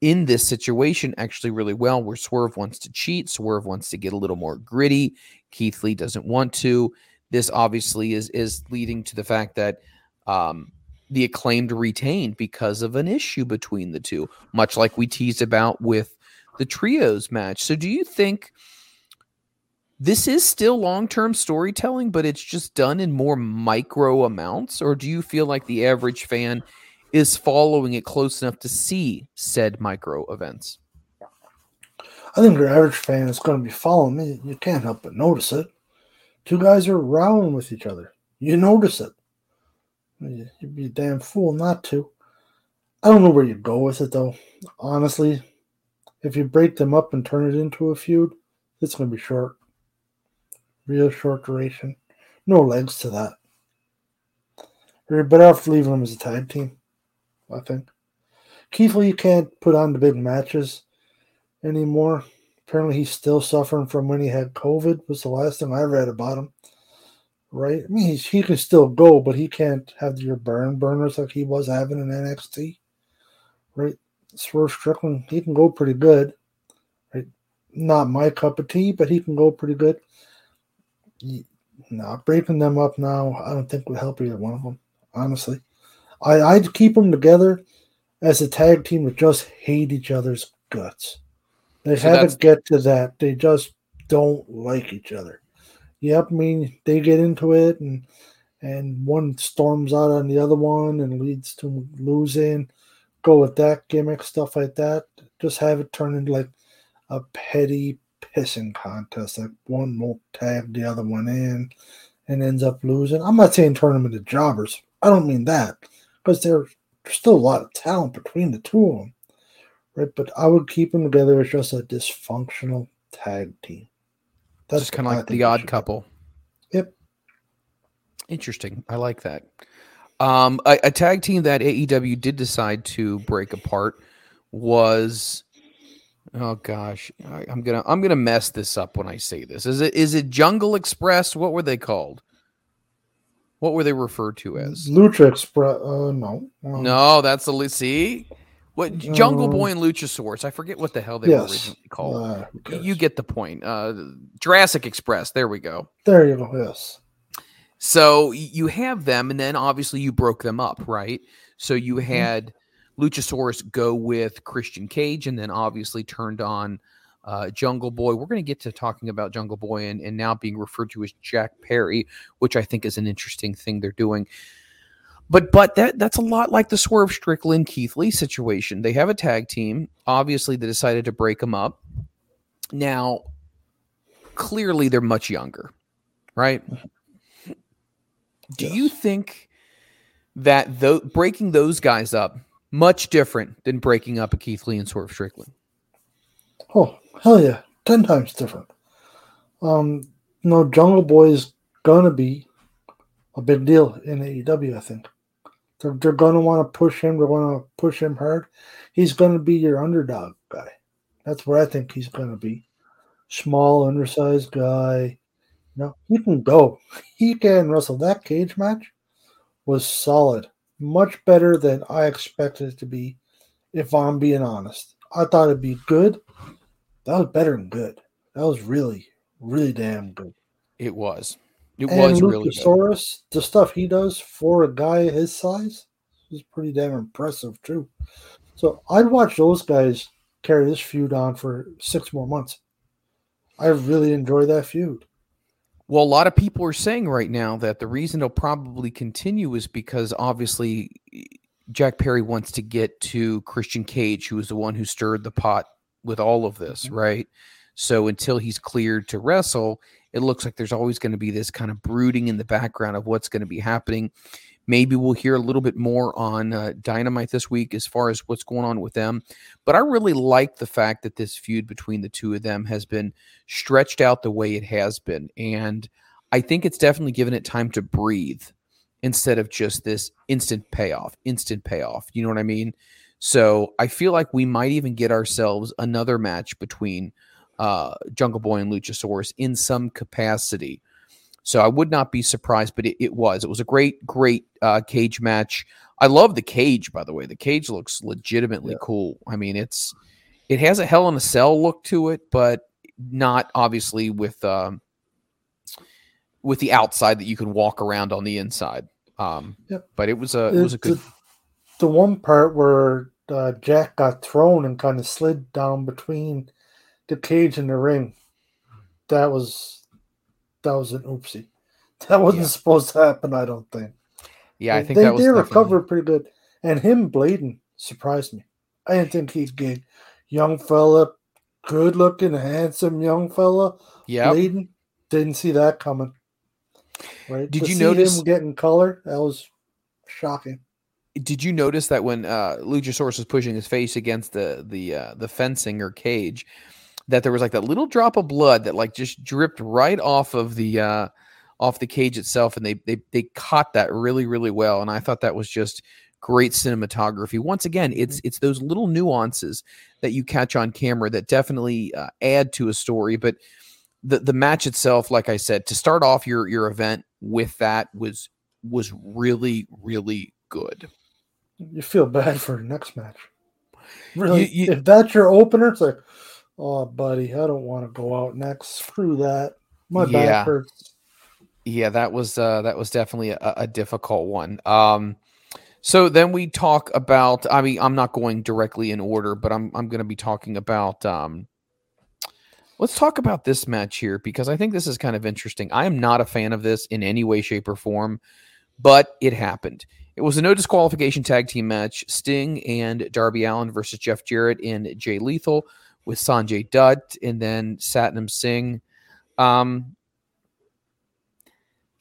in this situation actually really well. Where Swerve wants to cheat, Swerve wants to get a little more gritty. Keith Lee doesn't want to. This obviously is is leading to the fact that um, the acclaimed retained because of an issue between the two, much like we teased about with the trios match. So, do you think this is still long term storytelling, but it's just done in more micro amounts? Or do you feel like the average fan is following it close enough to see said micro events? I think your average fan is going to be following me. You can't help but notice it. Two guys are rowing with each other. You notice it. You- You'd be a damn fool not to. I don't know where you go with it though. Honestly, if you break them up and turn it into a feud, it's going to be short. Real short duration. No legs to that. You're better off leaving them as a tag team, I think. Keith Lee can't put on the big matches anymore. Apparently, he's still suffering from when he had COVID. Was the last thing I read about him. Right? I mean, he can still go, but he can't have your burn burners like he was having in NXT. Right? Swerve Strickland, he can go pretty good. Right? Not my cup of tea, but he can go pretty good. Not breaking them up now, I don't think would help either one of them. Honestly, I I'd keep them together as a tag team that just hate each other's guts. They So haven't get to that. They just don't like each other. Yep, I mean they get into it and and one storms out on the other one and leads to losing. Go with that gimmick, stuff like that. Just have it turn into like a petty pissing contest. Like one won't tag the other one in and ends up losing. I'm not saying turn them into jobbers. I don't mean that because there's still a lot of talent between the two of them, right? But I would keep them together as just a dysfunctional tag team. That's just kind of like the odd should be. couple. Yep. Interesting. I like that. Um, a, a tag team that AEW did decide to break apart was oh gosh, I, I'm gonna I'm gonna mess this up when I say this. Is it is it Jungle Express? What were they called? What were they referred to as? Lucha Express. Uh, no. Um, No, that's the see. What Jungle Um, Boy and Luchasaurus? I forget what the hell they were originally called. Uh, you get the point. Uh, Jurassic Express. There we go. there you go. Yes. So you have them, and then obviously you broke them up, right? So you Mm-hmm. had Luchasaurus go with Christian Cage, and then obviously turned on uh, Jungle Boy. We're going to get to talking about Jungle Boy and, and now being referred to as Jack Perry, which I think is an interesting thing they're doing. But but that that's a lot like the Swerve Strickland Keith Lee situation. They have a tag team. Obviously, they decided to break them up. Now, clearly, they're much younger, right? Do you think that though breaking those guys up much different than breaking up a Keith Lee and Swerve Strickland? Oh hell yeah, ten times different. Um, no, Jungle Boy is gonna be a big deal in AEW. I think they're they're gonna want to push him. They're gonna push him hard. He's gonna be your underdog guy. That's where I think he's gonna be. Small, undersized guy. You know, he can go. He can wrestle. That cage match was solid. Much better than I expected it to be, if I'm being honest. I thought it'd be good. That was better than good. That was really, really damn good. It was. It and was really good. The stuff he does for a guy his size is pretty damn impressive too. So I'd watch those guys carry this feud on for six more months. I really enjoy that feud. Well, a lot of people are saying right now that the reason it'll probably continue is because obviously Jack Perry wants to get to Christian Cage, who was the one who stirred the pot with all of this, mm-hmm. right? So until he's cleared to wrestle, it looks like there's always going to be this kind of brooding in the background of what's going to be happening. Maybe we'll hear a little bit more on uh, Dynamite this week as far as what's going on with them. But I really like the fact that this feud between the two of them has been stretched out the way it has been. And I think it's definitely given it time to breathe instead of just this instant payoff, instant payoff. You know what I mean? So I feel like we might even get ourselves another match between uh, Jungle Boy and Luchasaurus in some capacity. So I would not be surprised, but it, it was. It was a great, great uh, cage match. I love the cage, by the way. The cage looks legitimately yeah. cool. I mean, it's it has a Hell in a Cell look to it, but not obviously with um, with the outside that you can walk around on the inside. Um, yep. But it was a it, it was a good. The, the one part where uh, Jack got thrown and kind of slid down between the cage and the ring, that was that was an oopsie. That wasn't yeah. supposed to happen. I don't think. Yeah, I think they, that was they definitely... recovered pretty good, and him bleeding surprised me. I didn't think he'd get young fella, good looking, handsome young fella. Yeah, bleeding. Didn't see that coming. Right? Did to you notice him getting color? That was shocking. Did you notice that when uh, Luchasaurus was pushing his face against the the uh, the fencing or cage, that there was like that little drop of blood that like just dripped right off of the uh off the cage itself and they they they caught that really really well and I thought that was just great cinematography. Once again, it's it's those little nuances that you catch on camera that definitely uh, add to a story, but the the match itself like I said to start off your your event with that was was really really good. You feel bad for the next match. Really, you, you, if that's your opener, it's like, Oh, buddy, I don't want to go out next. Screw that. My yeah. back hurts. Yeah, that was uh, that was definitely a, a difficult one. Um, so then we talk about. I mean, I'm not going directly in order, but I'm I'm going to be talking about. Um, let's talk about this match here because I think this is kind of interesting. I am not a fan of this in any way, shape, or form, but it happened. It was a no disqualification tag team match: Sting and Darby Allin versus Jeff Jarrett and Jay Lethal with Sanjay Dutt and then Satnam Singh. Um,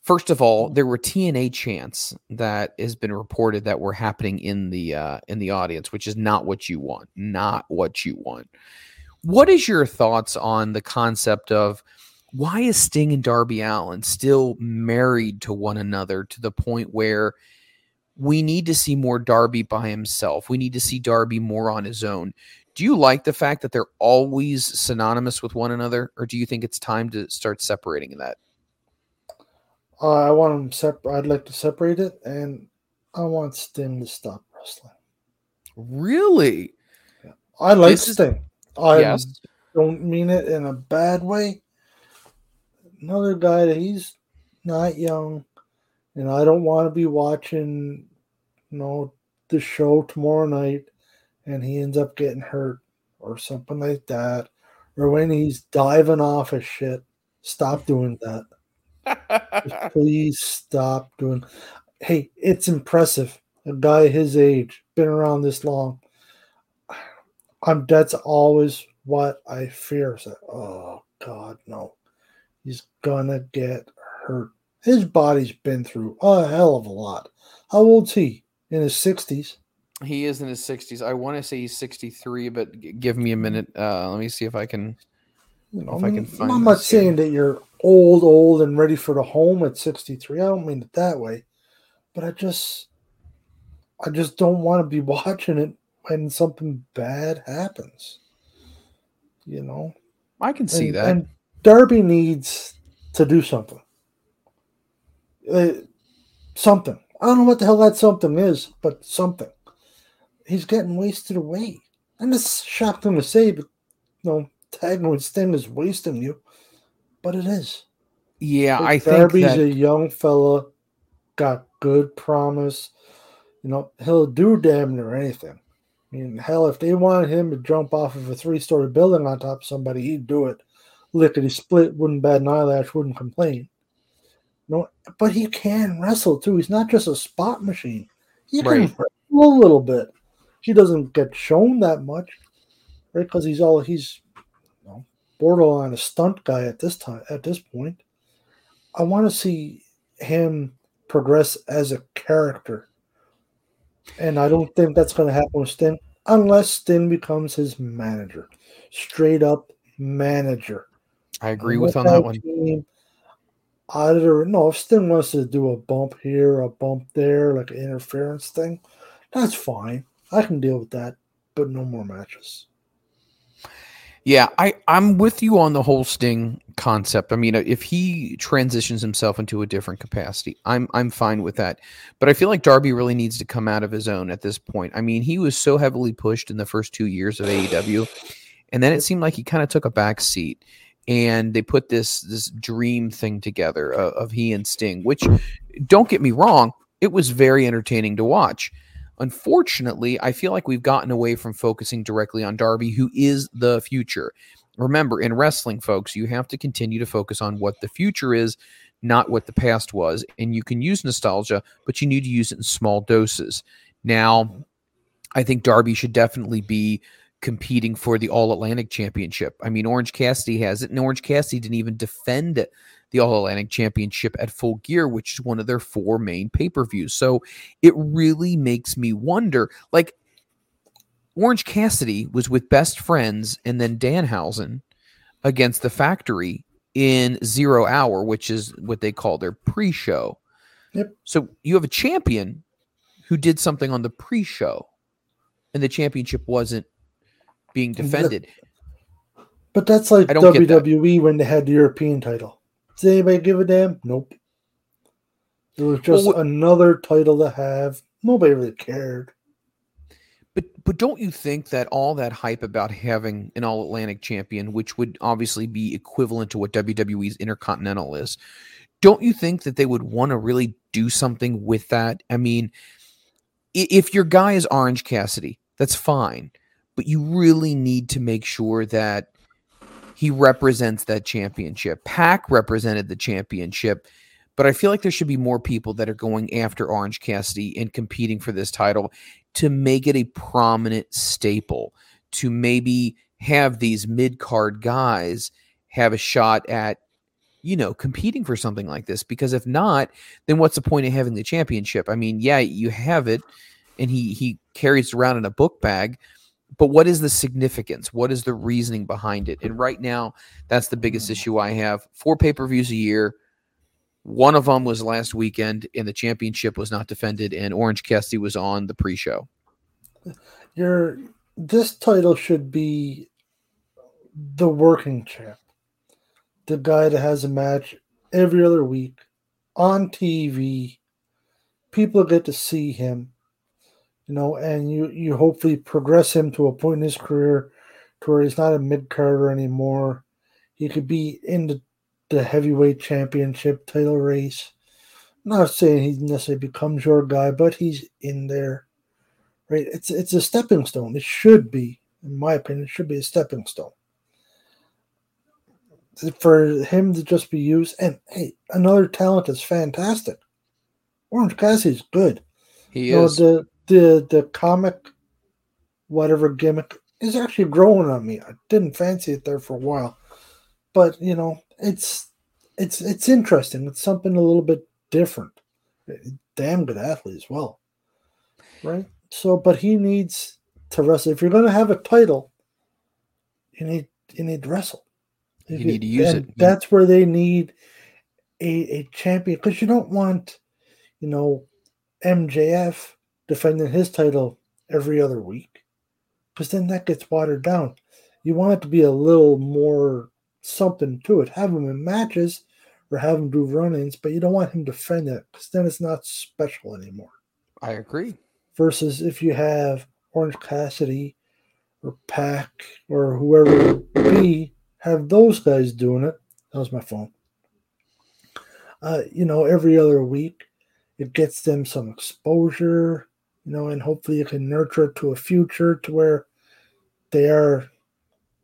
first of all, there were TNA chants that has been reported that were happening in the uh, in the audience, which is not what you want. Not what you want. What is your thoughts on the concept of why is Sting and Darby Allin still married to one another to the point where we need to see more Darby by himself? We need to see Darby more on his own do you like the fact that they're always synonymous with one another, or do you think it's time to start separating that? Uh, I want them separate. I'd like to separate it, and I want Sting to stop wrestling. Really? Yeah. I like this Sting. Is... I yes. don't mean it in a bad way. Another guy that he's not young, and I don't want to be watching, you know, the show tomorrow night and he ends up getting hurt or something like that, or when he's diving off his shit, stop doing that. please stop doing. Hey, it's impressive. A guy his age, been around this long. I'm. That's always what I fear. So, oh God, no, he's gonna get hurt. His body's been through a hell of a lot. How old's he? In his sixties. He is in his 60s. I want to say he's 63, but g- give me a minute. Uh, let me see if I can. You know, if I can find. I'm not saying that you're old, old, and ready for the home at 63. I don't mean it that way, but I just, I just don't want to be watching it when something bad happens. You know, I can see and, that. And Darby needs to do something. Uh, something. I don't know what the hell that something is, but something he's getting wasted away. And it's shocking to say, but you know, tagging with Sting is wasting you. But it is. Yeah, but I Darby's think that... a young fella, got good promise. You know, he'll do damn near anything. I mean, hell, if they wanted him to jump off of a three story building on top of somebody, he'd do it. lickety split, wouldn't bat an eyelash, wouldn't complain. No, but he can wrestle too. He's not just a spot machine. He can Right. wrestle a little bit. He doesn't get shown that much, right? Because he's all he's you know, borderline a stunt guy at this time. At this point, I want to see him progress as a character, and I don't think that's going to happen with Sting unless Sting becomes his manager, straight up manager. I agree with on that one. team, I don't know if Sting wants to do a bump here, a bump there, like an interference thing. That's fine. I can deal with that, but no more matches. Yeah, I, I'm with you on the whole Sting concept. I mean, uh, if he transitions himself into a different capacity, I'm I'm fine with that. But I feel like Darby really needs to come out of his own at this point. I mean, he was so heavily pushed in the first two years of AEW, and then it seemed like he kind of took a back seat. And they put this this dream thing together of, of he and Sting, which don't get me wrong, it was very entertaining to watch. Unfortunately, I feel like we've gotten away from focusing directly on Darby, who is the future. Remember, in wrestling, folks, you have to continue to focus on what the future is, not what the past was. And you can use nostalgia, but you need to use it in small doses. Now, I think Darby should definitely be competing for the All Atlantic Championship. I mean, Orange Cassidy has it, and Orange Cassidy didn't even defend the All Atlantic Championship at Full Gear, which is one of their four main pay per views. So it really makes me wonder like, Orange Cassidy was with Best Friends and then Danhausen against the Factory in Zero Hour, which is what they call their pre show. Yep. So you have a champion who did something on the pre show, and the championship wasn't being defended. But that's like I that. WWE when they had the European title. Does anybody give a damn? Nope. It was just Well, another title to have. Nobody really cared. But but don't you think that all that hype about having an all Atlantic champion, which would obviously be equivalent to what WWE's Intercontinental is, don't you think that they would want to really do something with that? I mean, if your guy is Orange Cassidy, that's fine, but you really need to make sure that he represents that championship. Pac represented the championship, but I feel like there should be more people that are going after Orange Cassidy and competing for this title to make it a prominent staple, to maybe have these mid card guys have a shot at, you know, competing for something like this. Because if not, then what's the point of having the championship? I mean, yeah, you have it, and he he carries around in a book bag. But what is the significance? What is the reasoning behind it? And right now, that's the biggest mm. issue I have. Four pay per views a year. One of them was last weekend, and the championship was not defended, and Orange Cassidy was on the pre show. Your this title should be the working champ. The guy that has a match every other week on TV. People get to see him, you know, and you you hopefully progress him to a point in his career to where he's not a mid carder anymore. He could be in the, the heavyweight championship title race. not saying he necessarily becomes your guy, but he's in there. Right? It's it's a stepping stone. It should be, in my opinion, it should be a stepping stone. For him to just be used, and hey, another talent is fantastic. Orange Cassidy's good. He You know, is. the the the comic whatever gimmick is actually growing on me. I didn't fancy it there for a while. But you know, it's it's it's interesting. It's something a little bit different. Damn good athlete as well. Right? So but he needs to wrestle. If you're gonna have a title, you need you need to wrestle. You need to use and it. That's where they need a, a champion because you don't want, you know, MJF defending his title every other week because then that gets watered down. You want it to be a little more something to it. Have him in matches or have him do run ins, but you don't want him to defend it because then it's not special anymore. I agree. Versus if you have Orange Cassidy or Pac or whoever it be, have those guys doing it. That was my phone. Uh, you know, every other week, it gets them some exposure, you know, and hopefully you can nurture it to a future to where they are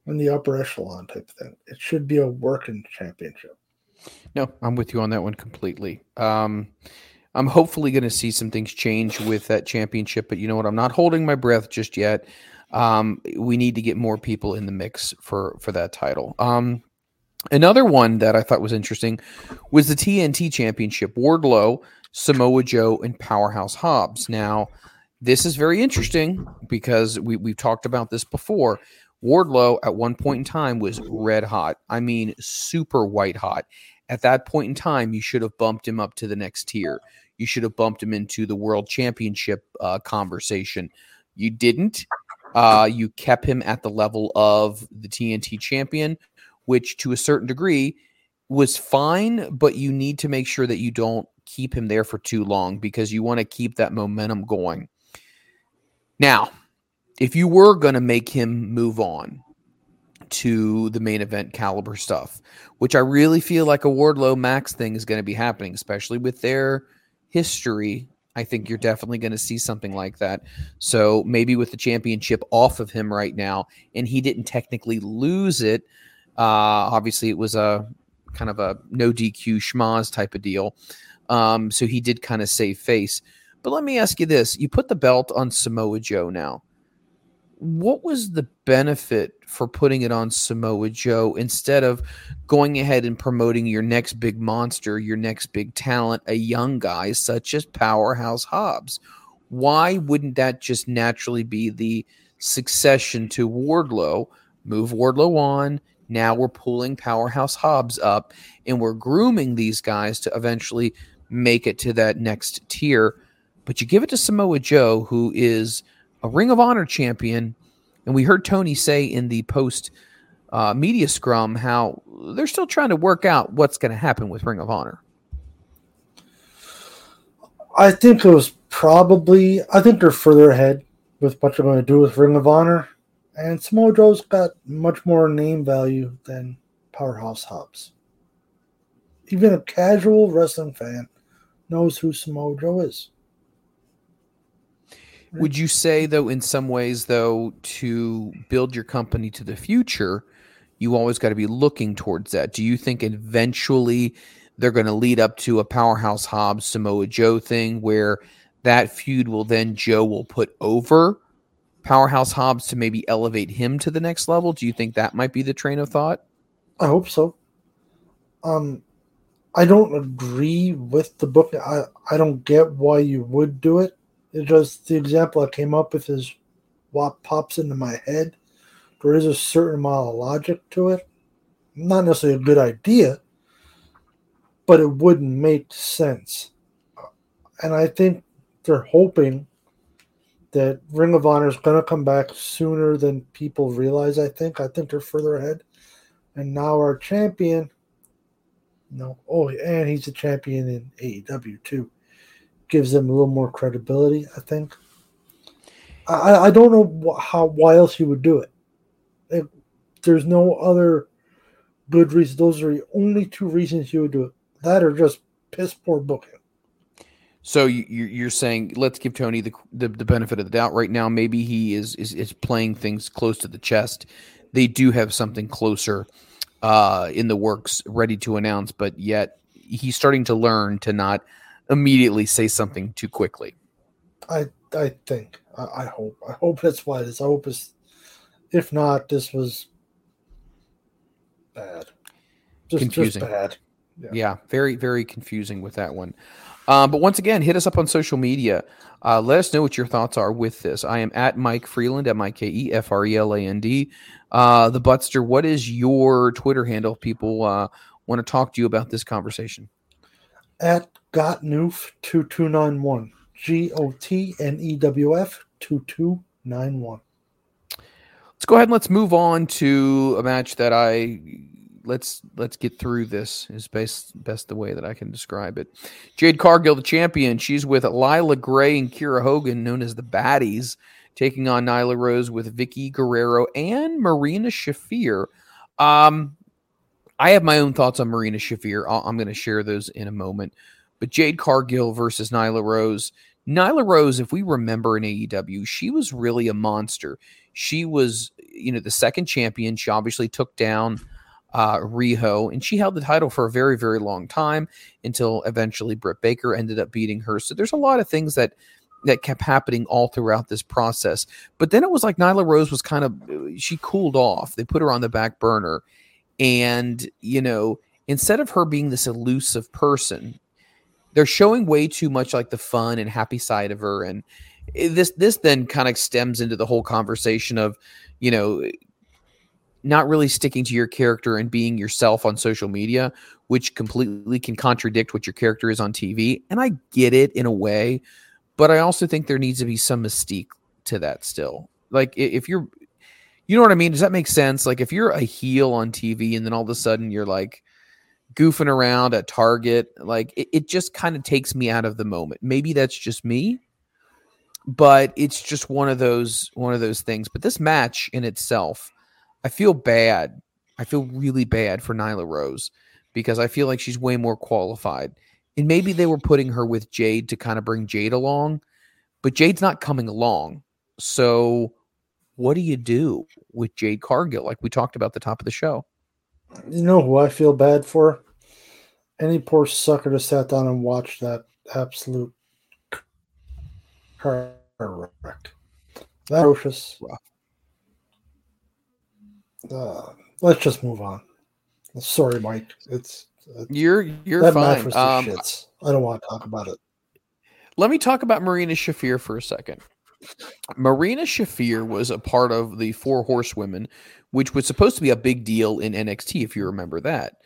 in the upper echelon type thing. It should be a working championship. No, I'm with you on that one completely. Um, I'm hopefully going to see some things change with that championship, but you know what? I'm not holding my breath just yet. Um, we need to get more people in the mix for for that title. Um, another one that I thought was interesting was the TNT Championship. Wardlow, Samoa Joe, and Powerhouse Hobbs. Now, this is very interesting because we we've talked about this before. Wardlow at one point in time was red hot. I mean, super white hot. At that point in time, you should have bumped him up to the next tier. You should have bumped him into the world championship uh, conversation. You didn't. Uh, you kept him at the level of the TNT champion, which to a certain degree was fine, but you need to make sure that you don't keep him there for too long because you want to keep that momentum going. Now, if you were going to make him move on to the main event caliber stuff, which I really feel like a Wardlow Max thing is going to be happening, especially with their history. I think you're definitely going to see something like that. So maybe with the championship off of him right now, and he didn't technically lose it. Uh, obviously, it was a kind of a no DQ schmaz type of deal. Um, so he did kind of save face. But let me ask you this: You put the belt on Samoa Joe now what was the benefit for putting it on Samoa Joe instead of going ahead and promoting your next big monster, your next big talent, a young guy such as Powerhouse Hobbs? Why wouldn't that just naturally be the succession to Wardlow? Move Wardlow on. Now we're pulling Powerhouse Hobbs up and we're grooming these guys to eventually make it to that next tier. But you give it to Samoa Joe, who is – a Ring of Honor champion. And we heard Tony say in the post uh, media scrum how they're still trying to work out what's going to happen with Ring of Honor. I think it was probably, I think they're further ahead with what they're going to do with Ring of Honor. And Samoa Joe's got much more name value than Powerhouse Hobbs. Even a casual wrestling fan knows who Samoa Joe is. Would you say, though, in some ways, though, to build your company to the future, you always got to be looking towards that? Do you think eventually they're going to lead up to a powerhouse Hobbs Samoa Joe thing where that feud will then Joe will put over powerhouse Hobbs to maybe elevate him to the next level? Do you think that might be the train of thought? I hope so. Um, I don't agree with the book. I, I don't get why you would do it. It just the example I came up with is what pops into my head. There is a certain amount of logic to it. Not necessarily a good idea, but it wouldn't make sense. And I think they're hoping that Ring of Honor is going to come back sooner than people realize. I think. I think they're further ahead. And now our champion, know, oh, and he's a champion in AEW too gives them a little more credibility. I think. I, I don't know how why else he would do it. If there's no other good reason. Those are the only two reasons you would do it. That are just piss poor booking. So you, are saying let's give Tony the, the, the benefit of the doubt right now. Maybe he is, is is playing things close to the chest. They do have something closer uh, in the works, ready to announce, but yet he's starting to learn to not immediately say something too quickly. I I think I, I hope I hope that's why it is. I hope it's if not, this was bad. Just, confusing. Just bad. Yeah. yeah. very very confusing with that one. Um, but once again, hit us up on social media. Uh, let us know what your thoughts are with this. I am at Mike Freeland, M I K E F R E L A N D. Uh, the Butster, what is your Twitter handle? People uh, want to talk to you about this conversation. At Gotnewf 2291. G O T N E W F 2291. Let's go ahead and let's move on to a match that I let's let's get through this is best best the way that I can describe it. Jade Cargill, the champion, she's with Leila Grey and Kiera Hogan, known as the Baddies, taking on Nyla Rose with Vickie Guerrero and Marina Shafir. Um, I have my own thoughts on Marina Shafir. i am going to share those in a moment. But Jade Cargill versus Nyla Rose. Nyla Rose, if we remember in AEW, she was really a monster. She was you know, the second champion. She obviously took down uh, Riho, and she held the title for a very, very long time until eventually Britt Baker ended up beating her. So there's a lot of things that that kept happening all throughout this process. But then it was like Nyla Rose was kind of she cooled off. They put her on the back burner, and you know, instead of her being this elusive person, they're showing way too much like the fun and happy side of her and this this then kind of stems into the whole conversation of you know not really sticking to your character and being yourself on social media which completely can contradict what your character is on TV and I get it in a way but I also think there needs to be some mystique to that still. Like if you're you know what I mean? Does that make sense? Like if you're a heel on TV and then all of a sudden you're like goofing around at Target. Like it, it just kind of takes me out of the moment. Maybe that's just me, but it's just one of those one of those things. But this match in itself, I feel bad. I feel really bad for Nyla Rose because I feel like she's way more qualified. And maybe they were putting her with Jade to kind of bring Jade along, but Jade's not coming along. So what do you do with Jade Cargill like we talked about the top of the show? You know who I feel bad for? Any poor sucker that sat down and watched that absolute car wreck. That atrocious. Uh, let's just move on. Sorry, Mike. It's, it's you're you're that fine. match was Um, shits. I don't want to talk about it. Let me talk about Marina Shafir for a second. Marina Shafir was a part of the Four Horsewomen, which was supposed to be a big deal in NXT, if you remember that.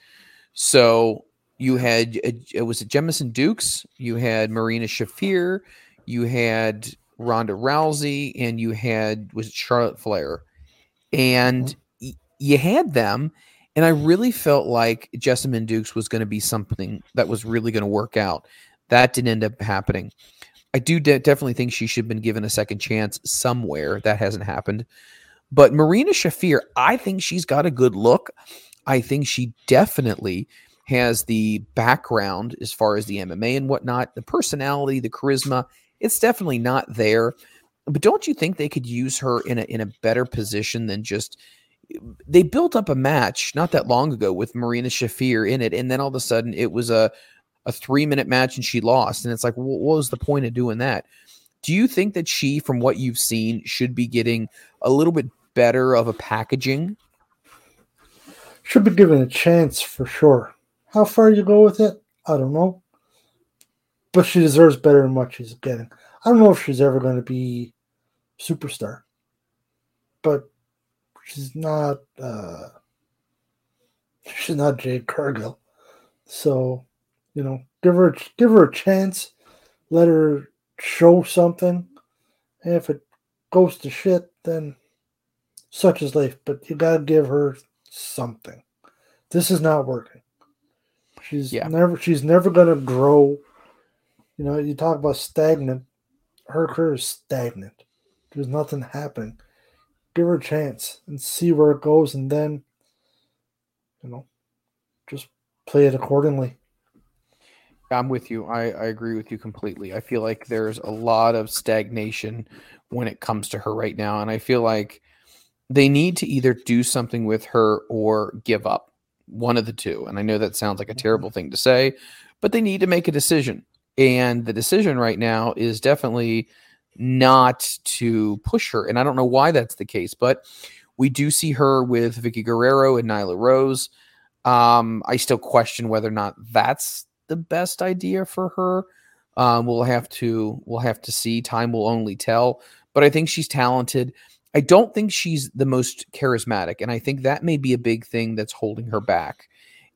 So you had uh, it was it Jessamyn Dukes, you had Marina Shafir, you had Ronda Rousey, and you had was it Charlotte Flair, and y- you had them. And I really felt like Jessamyn Dukes was going to be something that was really going to work out. That didn't end up happening. I do de- definitely think she should have been given a second chance somewhere. That hasn't happened. But Marina Shafir, I think she's got a good look. I think she definitely has the background as far as the MMA and whatnot, the personality, the charisma. It's definitely not there. But don't you think they could use her in a in a better position than just they built up a match not that long ago with Marina Shafir in it, and then all of a sudden it was a a three minute match and she lost, and it's like, what was the point of doing that? Do you think that she, from what you've seen, should be getting a little bit better of a packaging? Should be given a chance for sure. How far you go with it, I don't know. But she deserves better than what she's getting. I don't know if she's ever going to be superstar, but she's not. uh She's not Jade Cargill, so you know, give her give her a chance. Let her show something. And if it goes to shit, then such is life. But you gotta give her something. This is not working. She's Yeah. never she's never gonna grow. You know, you talk about stagnant. Her career is stagnant. There's nothing happening. Give her a chance and see where it goes and then you know just play it accordingly. I'm with you. I, I agree with you completely. I feel like there's a lot of stagnation when it comes to her right now. And I feel like they need to either do something with her or give up one of the two. And I know that sounds like a terrible thing to say, but they need to make a decision. And the decision right now is definitely not to push her. And I don't know why that's the case, but we do see her with Vickie Guerrero and Nyla Rose. Um, I still question whether or not that's the best idea for her. Um, we'll have to we'll have to see. Time will only tell. But I think she's talented. I don't think she's the most charismatic, and I think that may be a big thing that's holding her back.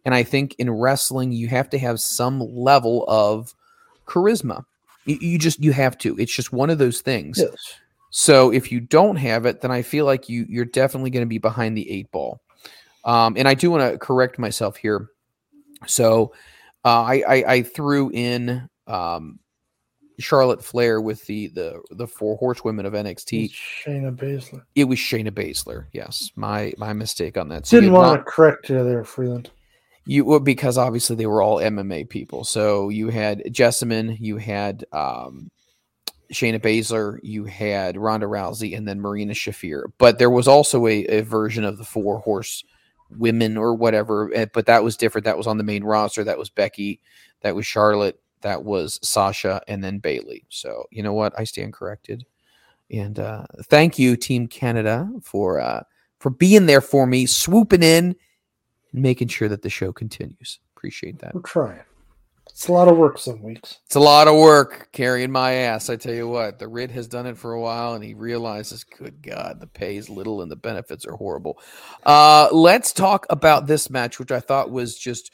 And I think in wrestling, you have to have some level of charisma. You, you just you have to. It's just one of those things. Yes. So if you don't have it, then I feel like you you're definitely going to be behind the eight ball. Um, and I do want to correct myself here. So uh, I, I I threw in um, Charlotte Flair with the the the four horsewomen of NXT. Shayna Baszler. It was Shayna Baszler. Yes, my my mistake on that. So Didn't want not- to correct you there, Freeland. you well, because obviously they were all MMA people. So you had Jessamyn, you had um, Shayna Baszler, you had Ronda Rousey, and then Marina Shafir. But there was also a, a version of the four horse women or whatever, eh, but that was different. That was on the main roster. That was Becky, that was Charlotte, that was Sasha, and then Bayley. So you know what? I stand corrected. And uh, thank you, Team Canada, for uh, for being there for me, swooping in, and making sure that the show continues. Appreciate that. We're trying. It's a lot of work some weeks. It's a lot of work carrying my ass. I tell you what, the Rid has done it for a while, and he realizes, good God, the pay is little and the benefits are horrible. Uh, let's talk about this match, which I thought was just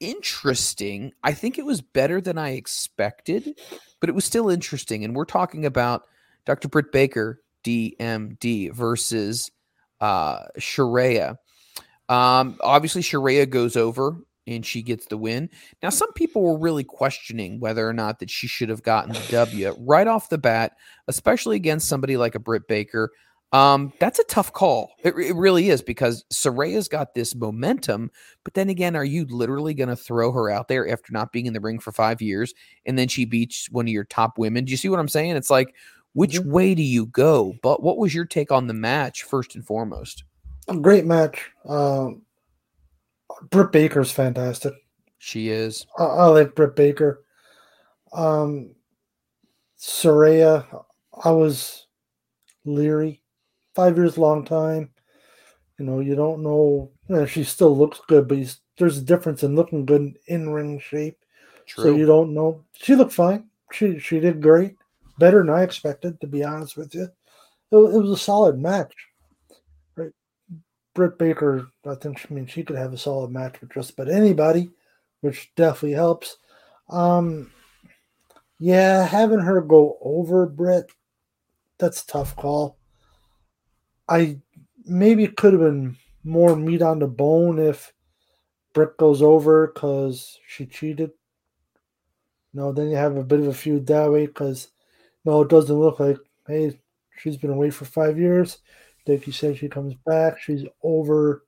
interesting. I think it was better than I expected, but it was still interesting. And we're talking about Dr. Britt Baker, DMD, versus uh, Saraya. Um, obviously, Saraya goes over and she gets the win. Now, some people were really questioning whether or not that she should have gotten the W right off the bat, especially against somebody like a Britt Baker. Um, that's a tough call. It, it really is because Saraya's got this momentum, but then again, are you literally going to throw her out there after not being in the ring for five years and then she beats one of your top women? Do you see what I'm saying? It's like, which mm-hmm. way do you go? But what was your take on the match first and foremost? A great match. Um, Britt Baker's fantastic. She is. I, I like Britt Baker. Um, Saraya, I was leery. Five years, long time. You know, you don't know. You know, she still looks good, but there's a difference in looking good in ring shape. True. So you don't know. She looked fine. She she did great, better than I expected. To be honest with you, it, it was a solid match. Britt Baker, I think, I mean, she could have a solid match with just about anybody, which definitely helps. Um, yeah, having her go over Britt, that's tough call. I maybe it could have been more meat on the bone if Britt goes over because she cheated. No, then you have a bit of a feud that way because no, it doesn't look like hey, she's been away for five years. Dickie says she comes back. She's over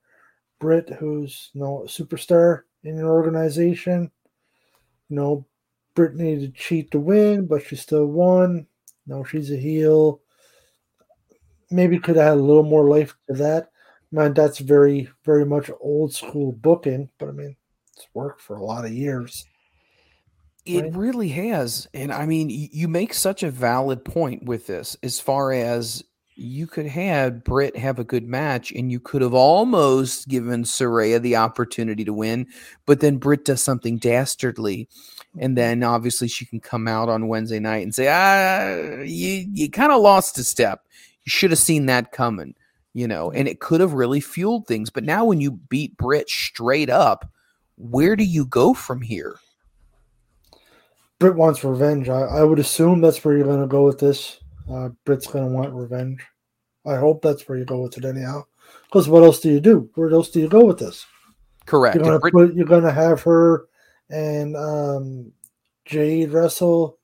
Britt, who's you know superstar in your organization. You know, Britt needed to cheat to win, but she still won. No, she's a heel. Maybe could have had a little more life to that. Man, that's very, very much old school booking, but I mean, it's worked for a lot of years. It right? really has. And I mean, you make such a valid point with this as far as you could have Britt have a good match and you could have almost given Saraya the opportunity to win, but then Britt does something dastardly. And mm-hmm. then obviously she can come out on Wednesday night and say, ah, you, you kind of lost a step. You should have seen that coming, you know, and it could have really fueled things. But now when you beat Britt straight up, where do you go from here? Britt wants revenge. I, I would assume that's where you're going to go with this. Uh, Britt's going to want revenge. I hope that's where you go with it anyhow. Because what else do you do? Where else do you go with this? Correct. You're going to put. You're to have her and um, Jade wrestle,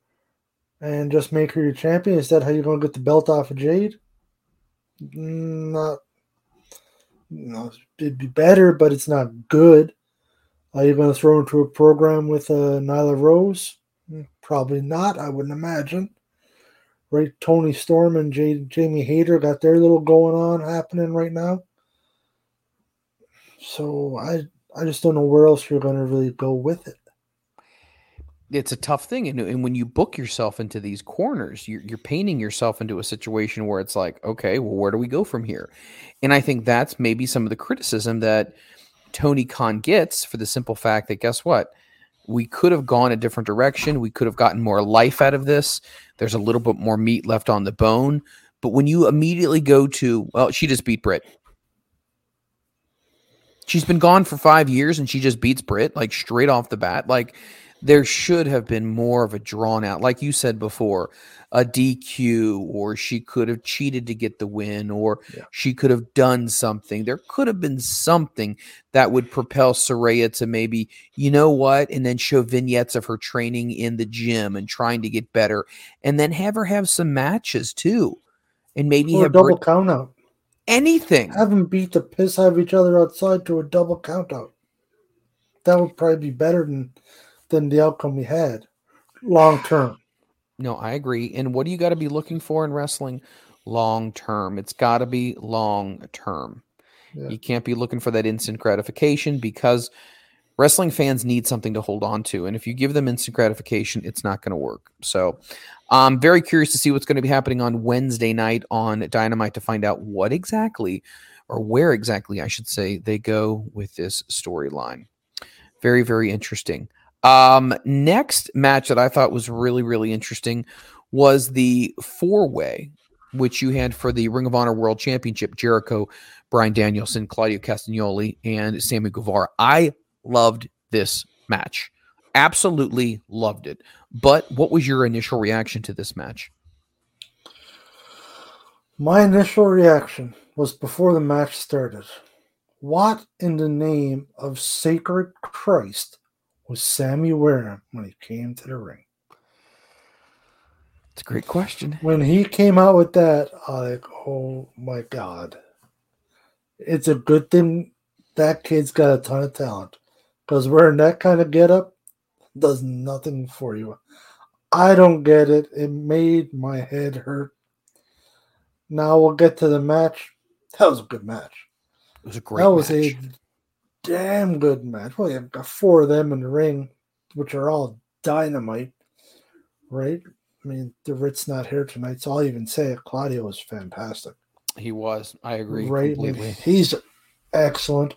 and just make her your champion. Is that how you're going to get the belt off of Jade? Not. No, it'd be better, but it's not good. Are you going to throw into a program with uh, Nyla Rose? Hmm, probably not. I wouldn't imagine right? Toni Storm and Jamie Hayter got their little going on happening right now. So I I just don't know where else you're going to really go with it. It's a tough thing, and, and when you book yourself into these corners, you're, you're painting yourself into a situation where it's like, okay, well, where do we go from here? And I think that's maybe some of the criticism that Tony Khan gets for the simple fact that guess what? We could have gone a different direction. We could have gotten more life out of this. There's a little bit more meat left on the bone. But when you immediately go to, well, she just beat Britt. She's been gone for five years and she just beats Britt, like straight off the bat. Like there should have been more of a drawn out, like you said before, a DQ, or she could have cheated to get the win, or yeah. she could have done something. There could have been something that would propel Saraya to maybe, you know what, and then show vignettes of her training in the gym and trying to get better, and then have her have some matches too, and maybe or have double Brit- count out. Anything. Have them beat the piss out of each other outside to a double count out. That would probably be better than than the outcome we had long term. No, I agree. And what do you got to be looking for in wrestling? Long term. It's got to be long term. Yeah. You can't be looking for that instant gratification because wrestling fans need something to hold on to. And if you give them instant gratification, it's not going to work. So I'm very curious to see what's going to be happening on Wednesday night on Dynamite to find out what exactly, or where exactly, I should say, they go with this storyline. Very, very interesting. Um, next match that I thought was really, really interesting was the four way, which you had for the Ring of Honor World Championship Jericho, Bryan Danielson, Claudio Castagnoli, and Sammy Guevara. I loved this match. Absolutely loved it. But what was your initial reaction to this match? My initial reaction was before the match started. What in the name of sacred Christ was Sammy wearing when he came to the ring? It's a great question. When he came out with that, I like, oh my god. It's a good thing that kid's got a ton of talent. Because wearing that kind of getup does nothing for you. I don't get it. It made my head hurt. Now we'll get to the match. That was a good match. It was a great That was match. a damn good match. Well, you've got four of them in the ring, which are all dynamite, right? I mean, the Ritz not here tonight, so I'll even say it. Claudio was fantastic. He was. I agree right? Completely. he's excellent.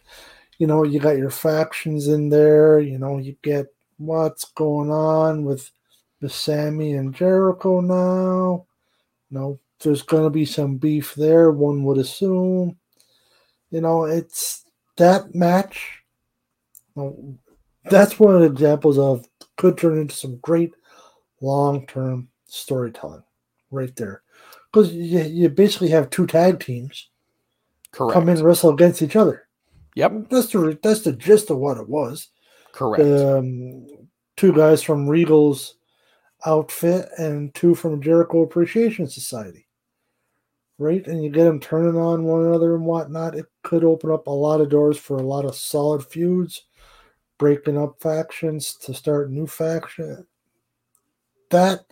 You know, you got your factions in there. You know, you get what's going on with the Sammy and Jericho now. You know, there's going to be some beef there, one would assume. You know, it's that match. that's one of the examples of could turn into some great long term storytelling right there. Because you, you basically have two tag teams Correct. come in and wrestle against each other. Yep. That's the that's the gist of what it was. Correct. Um, two guys from Regal's outfit and two from Jericho Appreciation Society. Right, and you get them turning on one another and whatnot. It could open up a lot of doors for a lot of solid feuds, breaking up factions to start new faction. That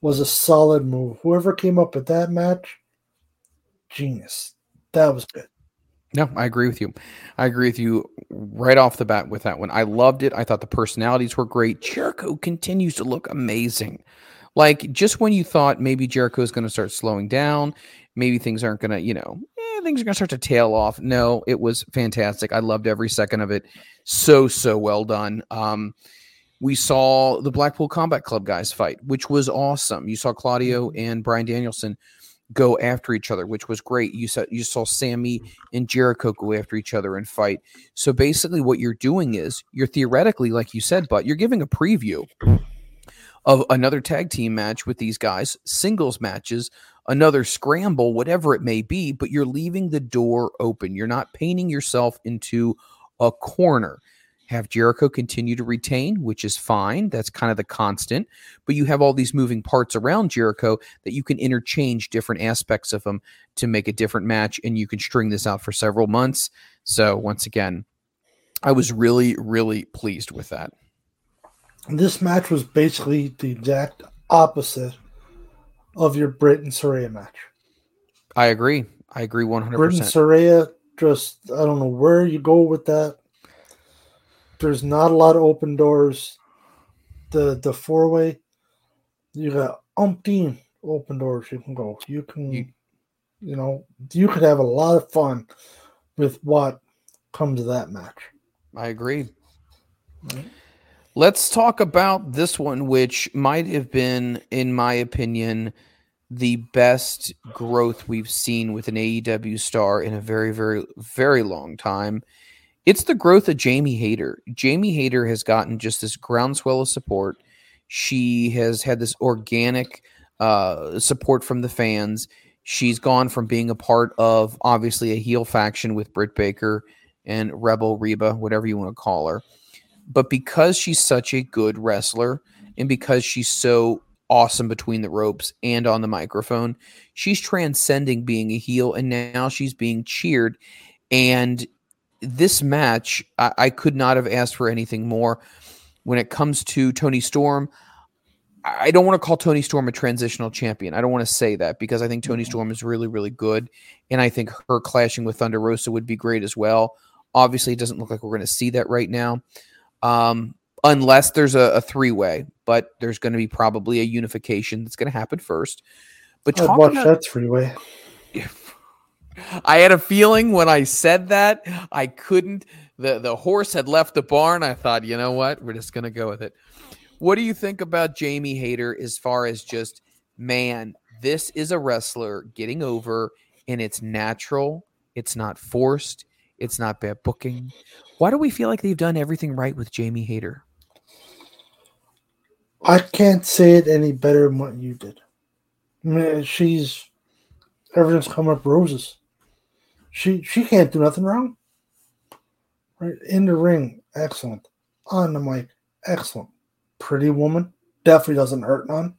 was a solid move. Whoever came up with that match, genius. That was good. No, I agree with you. I agree with you right off the bat with that one. I loved it. I thought the personalities were great. Jericho continues to look amazing. Like just when you thought maybe Jericho is going to start slowing down, maybe things aren't going to, you know, eh, things are going to start to tail off. No, it was fantastic. I loved every second of it. So so well done. Um, we saw the Blackpool Combat Club guys fight, which was awesome. You saw Claudio and Bryan Danielson go after each other, which was great. You saw you saw Sammy and Jericho go after each other and fight. So basically, what you're doing is you're theoretically, like you said, but you're giving a preview of another tag team match with these guys, singles matches, another scramble, whatever it may be. But you're leaving the door open. You're not painting yourself into a corner. Have Jericho continue to retain, which is fine. That's kind of the constant. But you have all these moving parts around Jericho that you can interchange different aspects of them to make a different match, and you can string this out for several months. So, once again, I was really, really pleased with that. This match was basically the exact opposite of your Britt and Saraya match. I agree. I agree 100%. Britt and Saraya, just, I don't know where you go with that. There's not a lot of open doors. The the four way, you got umpteen open doors you can go. You can, you, know, you could have a lot of fun with what comes of that match. I agree. Let's talk about this one, which might have been, in my opinion, the best growth we've seen with an AEW star in a very, very, very long time. It's the growth of Jamie Hayter. Jamie Hayter has gotten just this groundswell of support. She has had this organic uh, support from the fans. She's gone from being a part of obviously a heel faction with Britt Baker and Rebel Reba, whatever you want to call her. But because she's such a good wrestler and because she's so awesome between the ropes and on the microphone, she's transcending being a heel and now she's being cheered. And this match, I, I could not have asked for anything more. When it comes to Toni Storm, I don't want to call Toni Storm a transitional champion. I don't want to say that because I think Tony Mm-hmm. Storm is really, really good. And I think her clashing with Thunder Rosa would be great as well. Obviously, it doesn't look like we're going to see that right now. Um, unless there's a, a three way, but there's going to be probably a unification that's going to happen first. But I'd watch about- that three way. I had a feeling when I said that I couldn't. the The horse had left the barn. I thought, you know what, we're just gonna go with it. What do you think about Jamie Hayter as far as just man? This is a wrestler getting over, and it's natural. It's not forced. It's not bad booking. Why do we feel like they've done everything right with Jamie Hayter? I can't say it any better than what you did. I mean, she's everything's come up roses. She she can't do nothing wrong. Right in the ring, excellent. On the mic, excellent. Pretty woman, definitely doesn't hurt none.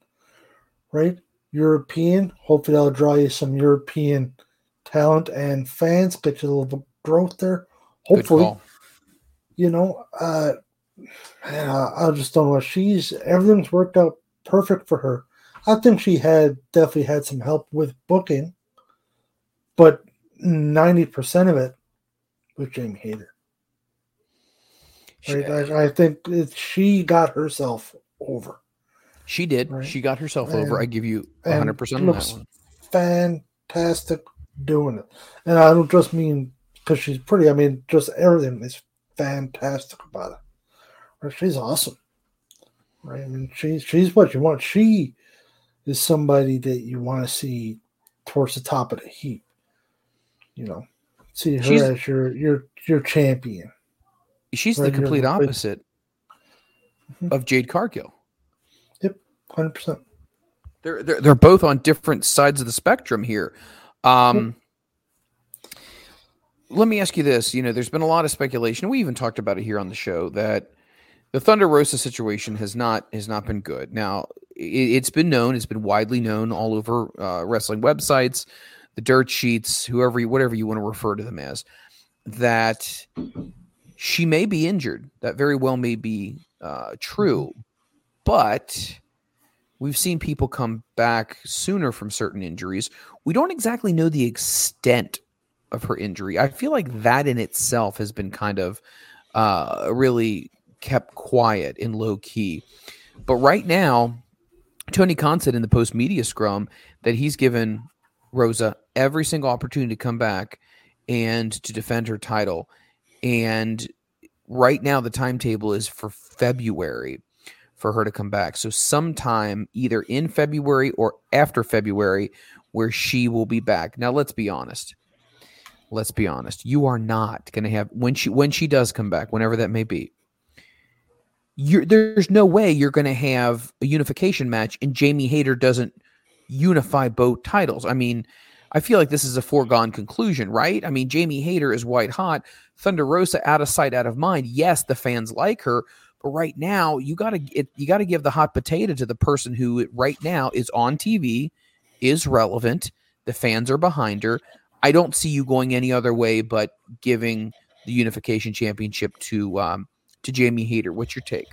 Right, European. Hopefully, that'll draw you some European talent and fans. Get you a little growth there. Hopefully, you know, uh, man, I, I just don't know. She's everything's worked out perfect for her. I think she had definitely had some help with booking, but ninety percent of it was Jamie Hayter. Right? I, I think it, she got herself over. She did. Right. She got herself over. I give you 100 percent on that one. Fantastic doing it, and I don't just mean because she's pretty. I mean just everything is fantastic about her. Right? She's awesome. Right? I mean she's she's what you want. She is somebody that you want to see towards the top of the heap. You know, see her She's- as your your your champion. She's the Right, you're complete the- opposite of Jade Cargill. Yep, hundred percent. They're, they're they're both on different sides of the spectrum here. Um, let me ask you this: you know, there's been a lot of speculation. We even talked about it here on the show that the Thunder Rosa situation has not has not been good. Now, it, it's been known, it's been widely known all over uh, wrestling websites, the dirt sheets, whoever, you, whatever you want to refer to them as, that she may be injured. That very well may be uh, true, but we've seen people come back sooner from certain injuries. We don't exactly know the extent of her injury. I feel like that in itself has been kind of uh, really kept quiet and low key. But right now, Tony Khan said in the post media scrum that he's given Rosa every single opportunity to come back and to defend her title. And right now, the timetable is for February for her to come back. So, sometime either in February or after February, where she will be back. Now, let's be honest. Let's be honest. You are not going to have when she when she does come back, whenever that may be. You're, there's no way you're going to have a unification match and Jamie Hayter doesn't unify both titles. I mean, I feel like this is a foregone conclusion, right? I mean, Jamie Hayter is white hot, Thunder Rosa out of sight, out of mind. Yes, the fans like her, but right now you got to you got to give the hot potato to the person who right now is on TV, is relevant. The fans are behind her. I don't see you going any other way but giving the unification championship to um, to Jamie Hayter. What's your take?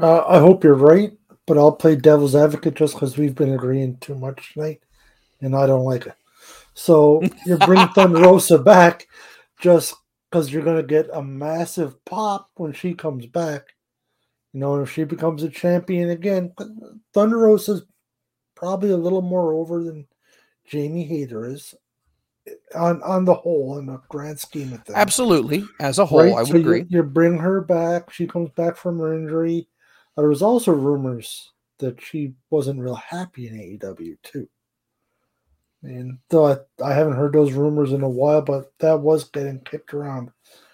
Uh, I hope you're right, but I'll play devil's advocate just because we've been agreeing too much tonight, and I don't like it. So you bring Thunder Rosa back just because you're going to get a massive pop when she comes back. You know, if she becomes a champion again, Thunder Rosa's probably a little more over than Jamie Hayter is on on the whole in the grand scheme of things. Absolutely, as a whole, I would so agree. You, you bring her back. She comes back from her injury. There was also rumors that she wasn't real happy in AEW too. And though I, I haven't heard those rumors in a while, but that was getting kicked around.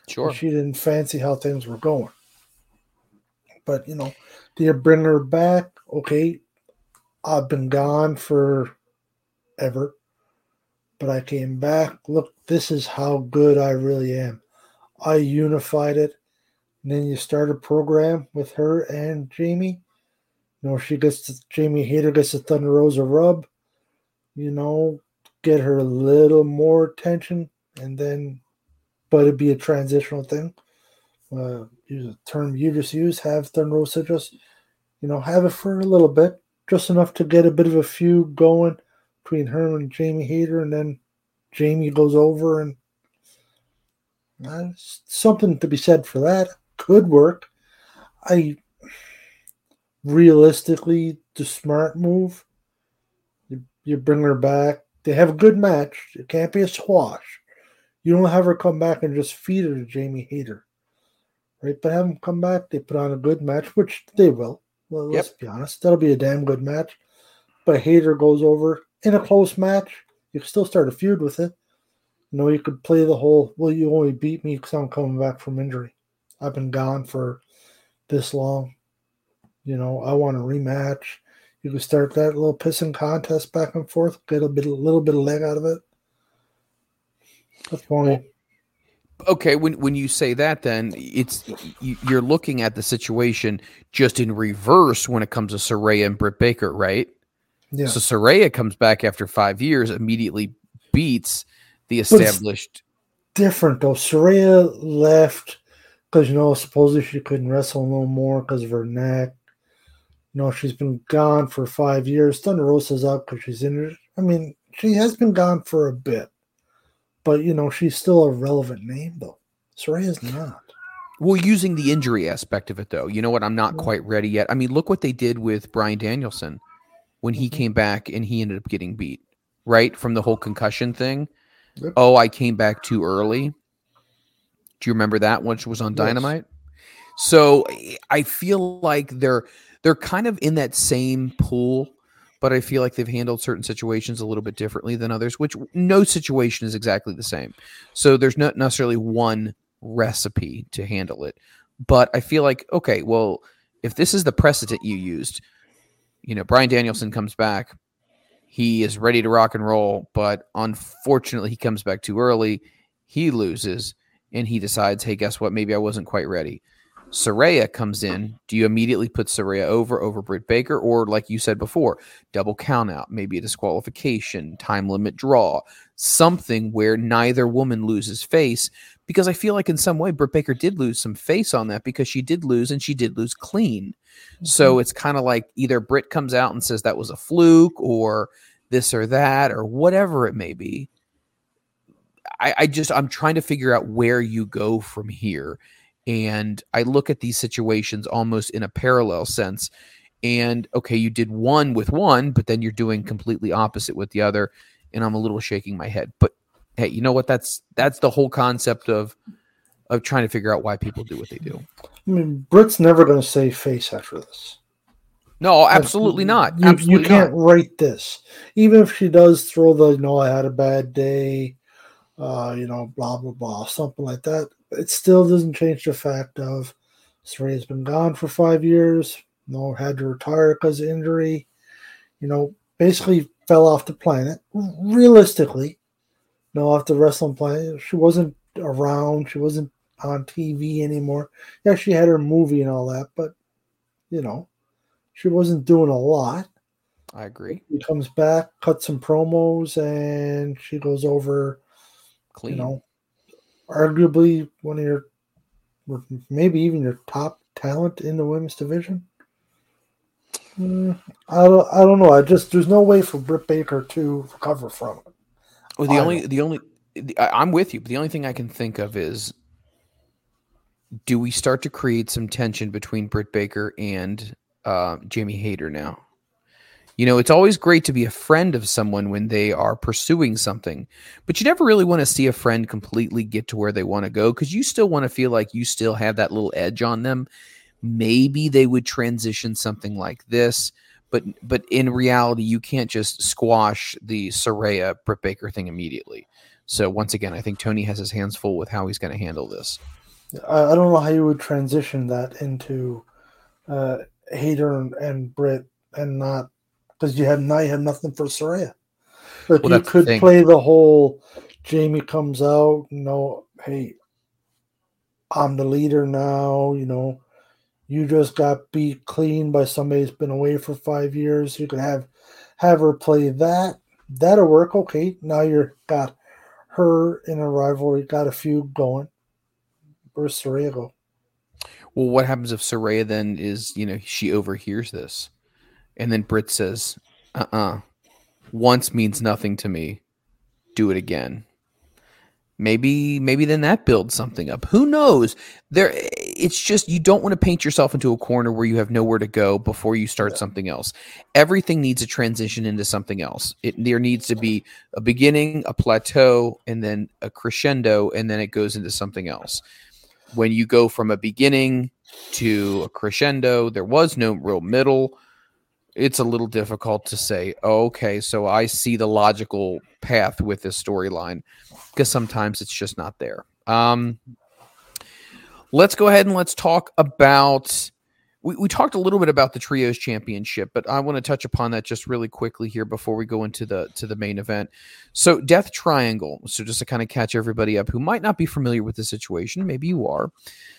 Sure. She didn't fancy how things were going. But you know, do you bring her back? Okay, I've been gone for ever, but I came back. Look, this is how good I really am. I unified it. And then you start a program with her and Jamie. You know, she gets to, Jamie Hayter gets a Thunder Rosa rub. You know, get her a little more attention, and then, but it'd be a transitional thing. Uh, use a term you just use. Have Thunder Rosa just You know, have it for a little bit, just enough to get a bit of a feud going between her and Jamie Hayter, and then Jamie goes over, and uh, something to be said for that. Could work. I realistically, the smart move. You, you bring her back. They have a good match. It can't be a squash. You don't have her come back and just feed her to Jamie Hayter. Right? But have them come back. They put on a good match, which they will. Well, let's yep. be honest. That'll be a damn good match. But Hayter goes over in a close match. You can still start a feud with it. You know, you could play the whole, well, you only beat me because I'm coming back from injury. I've been gone for this long. You know, I want a rematch. You could start that little pissing contest back and forth, get a bit, a little bit of leg out of it. That's funny. Okay, when when you say that, then it's you're looking at the situation just in reverse when it comes to Saraya and Britt Baker, right? Yeah. So Saraya comes back after five years, immediately beats the established. different though. Saraya left because you know supposedly she couldn't wrestle no more because of her neck. You know she's been gone for five years. Thunder Rosa's out because she's injured. I mean she has been gone for a bit, but you know she's still a relevant name though. Saraya's not. Well, using the injury aspect of it though, you know what? I'm not mm. quite ready yet. I mean, look what they did with Bryan Danielson when he mm-hmm. came back and he ended up getting beat, right? From the whole concussion thing. Yep. Oh, I came back too early. Do you remember that which was on Dynamite? Yes. So I feel like they're they're kind of in that same pool, but I feel like they've handled certain situations a little bit differently than others, which no situation is exactly the same. So there's not necessarily one recipe to handle it. But I feel like, okay, well, if this is the precedent you used, you know, Bryan Danielson comes back, he is ready to rock and roll, but unfortunately, he comes back too early. He loses, and he decides, hey, guess what? Maybe I wasn't quite ready. Saraya comes in. Do you immediately put Saraya over over Britt Baker, or like you said before, double count out, maybe a disqualification, time limit draw, something where neither woman loses face? Because I feel like in some way Britt Baker did lose some face on that because she did lose and she did lose clean. So mm-hmm. it's kind of like either Britt comes out and says that was a fluke or this or that or whatever it may be. I, I just I'm trying to figure out where you go from here. And I look at these situations almost in a parallel sense. And okay, you did one with one, but then you're doing completely opposite with the other. And I'm a little shaking my head. But hey, you know what? That's that's the whole concept of of trying to figure out why people do what they do. I mean, Britt's never going to save face after this. No, absolutely not. You, absolutely you can't not. write this. Even if she does throw the, you know, I had a bad day, uh, you know, blah, blah, blah, something like that, it still doesn't change the fact of Saraya's been gone for five years, you know, had to retire because of injury, you know, basically fell off the planet. Realistically, off the wrestling planet. She wasn't around. She wasn't on TV anymore. Yeah, she had her movie and all that, but you know, she wasn't doing a lot. I agree. She comes back, cuts some promos, and she goes over. Clean. You know, arguably one of your, maybe even your top talent in the women's division. Mm, I don't. I don't know. I just there's no way for Britt Baker to recover from it. Well, the I only the only I'm with you. But the only thing I can think of is do we start to create some tension between Britt Baker and uh, Jamie Hayter now? You know, it's always great to be a friend of someone when they are pursuing something, but you never really want to see a friend completely get to where they want to go because you still want to feel like you still have that little edge on them. Maybe they would transition something like this, but but in reality, you can't just squash the Saraya Britt Baker thing immediately. So once again, I think Tony has his hands full with how he's going to handle this. I, don't know how you would transition that into uh, Hayter and, and Britt and not because you have now you have nothing for Saraya. But well, you could the play the whole Jamie comes out, you know, hey, I'm the leader now, you know, you just got beat clean by somebody who's been away for five years. You could have have her play that. That'll work. Okay, now you're got her in a rivalry, got a feud going. Where's Saraya Well, what happens if Saraya then is, you know, she overhears this and then Britt says, uh uh-uh. uh once means nothing to me. Do it again. Maybe, maybe then that builds something up. Who knows? There, it's just you don't want to paint yourself into a corner where you have nowhere to go before you start yeah. something else. Everything needs a transition into something else. It there needs to be a beginning, a plateau, and then a crescendo, and then it goes into something else when you go from a beginning to a crescendo, there was no real middle. It's a little difficult to say, oh, okay, so I see the logical path with this storyline because sometimes it's just not there. Um, let's go ahead and let's talk about we, we talked a little bit about the trios championship, but I want to touch upon that just really quickly here before we go into the to the main event. So Death Triangle. So just to kind of catch everybody up who might not be familiar with the situation, maybe you are.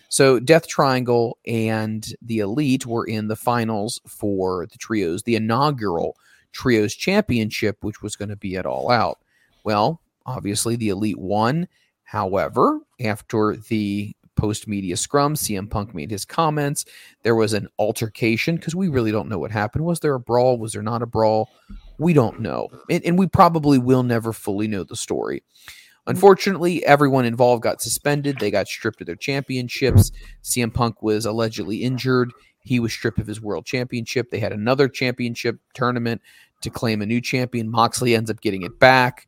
So Death Triangle and the Elite were in the finals for the trios, the inaugural trios championship, which was going to be at All Out. Well, obviously the Elite won. However, after the post media scrum. CM Punk made his comments. There was an altercation because we really don't know what happened. Was there a brawl? Was there not a brawl? We don't know. And, and we probably will never fully know the story. Unfortunately, everyone involved got suspended. They got stripped of their championships. CM Punk was allegedly injured. He was stripped of his world championship. They had another championship tournament to claim a new champion. Moxley ends up getting it back.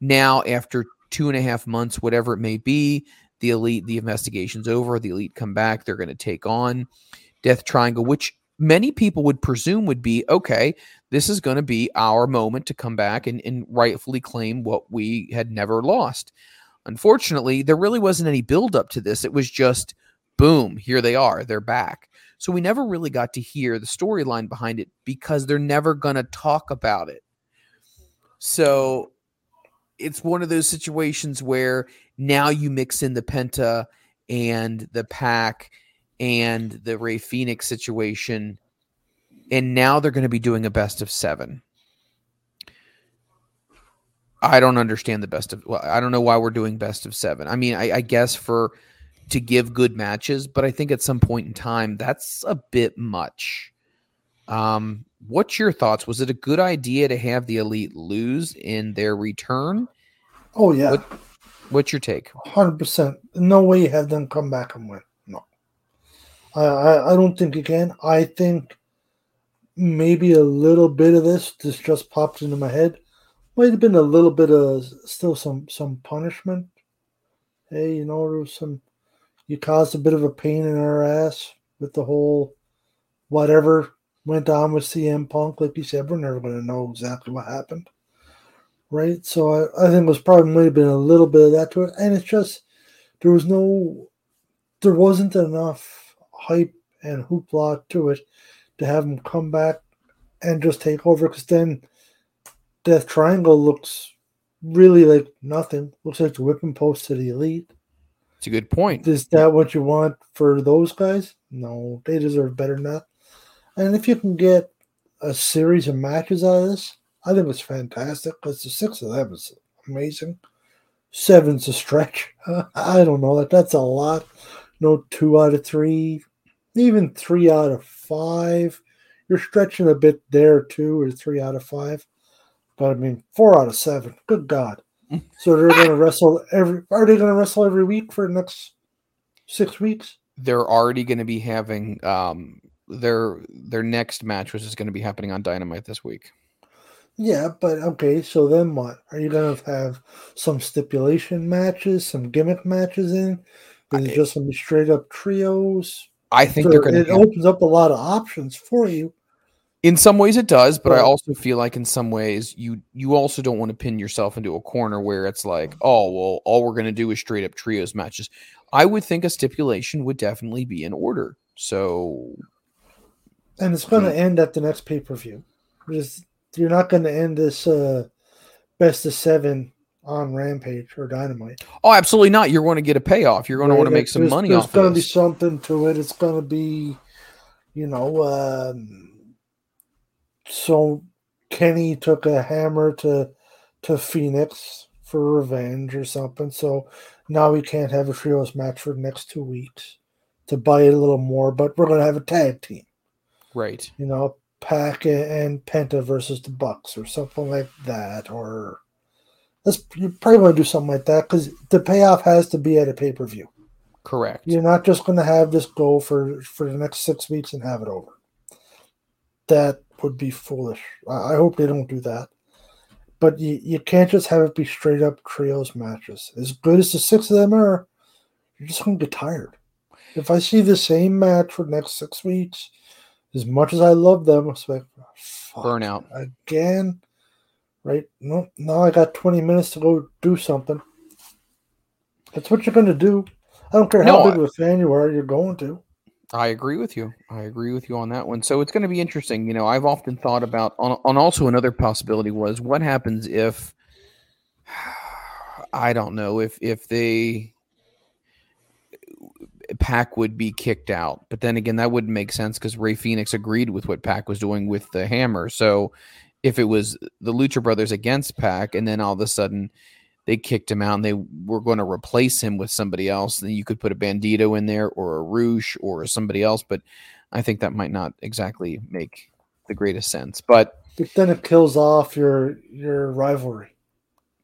Now, after two and a half months, whatever it may be, the elite, the investigation's over, the elite come back, they're going to take on Death Triangle, which many people would presume would be okay, this is going to be our moment to come back and, and rightfully claim what we had never lost. Unfortunately, there really wasn't any build up to this. It was just boom, here they are, they're back. So we never really got to hear the storyline behind it because they're never going to talk about it. So it's one of those situations where now you mix in the Penta and the Pac and the Rey Fénix situation, and now they're going to be doing a best of seven. I don't understand the best of. Well, I don't know why we're doing best of seven. I mean, I, I guess for to give good matches, but I think at some point in time that's a bit much. Um, what's your thoughts? Was it a good idea to have the elite lose in their return? Oh yeah. What, what's your take? Hundred percent. No way you have them come back and win. No. I, I I don't think you can. I think maybe a little bit of this this just popped into my head. Might have been a little bit of still some some punishment. Hey, you know, there was some you caused a bit of a pain in our ass with the whole whatever went on with CM Punk. Like you said, we're never going to know exactly what happened. Right. So I, I think it was probably might have been a little bit of that to it. And it's just, there was no, there wasn't enough hype and hoopla to it to have him come back and just take over. Because then Death Triangle looks really like nothing. Looks like the whipping post to the elite. It's a good point. Is that what you want for those guys? No, they deserve better than that. And if you can get a series of matches out of this, I think it's fantastic because the six of them is amazing. Seven's a stretch. I don't know that that's a lot. No two out of three, even three out of five. You're stretching a bit there too, or three out of five. But I mean, four out of seven. Good God! So they're going to wrestle every. Are they going to wrestle every week for the next six weeks? They're already going to be having um, their their next match, which is going to be happening on Dynamite this week. Yeah, but okay, so then what? Are you going to have some stipulation matches, some gimmick matches in? Is it just some straight up trios? I think so they're going to. It have... opens up a lot of options for you. In some ways, it does, but I also feel like in some ways you you also don't want to pin yourself into a corner where it's like, oh well, all we're going to do is straight up trios matches. I would think a stipulation would definitely be in order. So and it's going to hmm. end at the next pay per view. You're not going to end this uh, best of seven on Rampage or Dynamite. Oh, absolutely not. You're going to get a payoff. You're going right? to want to make some there's, money there's off. There's going to be something to it. It's going to be, you know, um, so Kenny took a hammer to to Fénix for revenge or something. So now we can't have a trios match for the next two weeks to buy it a little more, but we're gonna have a tag team. Right. You know, Pac and Penta versus the Bucks or something like that, or let's you probably want to do something like that because the payoff has to be at a pay per view. Correct. You're not just going to have this go for for the next six weeks and have it over. That would be foolish. I, I hope they don't do that. But you, you can't just have it be straight up trios matches. As good as the six of them are, you're just going to get tired. If I see the same match for the next six weeks, as much as I love them, it's like fuck, Burnout. again. Right? No, now I got 20 minutes to go do something. That's what you're going to do. I don't care how No, big I- of a fan you are, you're going to. I agree with you. I agree with you on that one. So it's going to be interesting. You know, I've often thought about on, on also another possibility was what happens if I don't know if if they Pac would be kicked out, but then again that wouldn't make sense because Rey Fénix agreed with what Pac was doing with the hammer. So if it was the Lucha Brothers against Pac, and then all of a sudden they kicked him out and they were going to replace him with somebody else, then you could put a Bandido in there or a Rouge or somebody else. But I think that might not exactly make the greatest sense. But But then it kills off your your rivalry.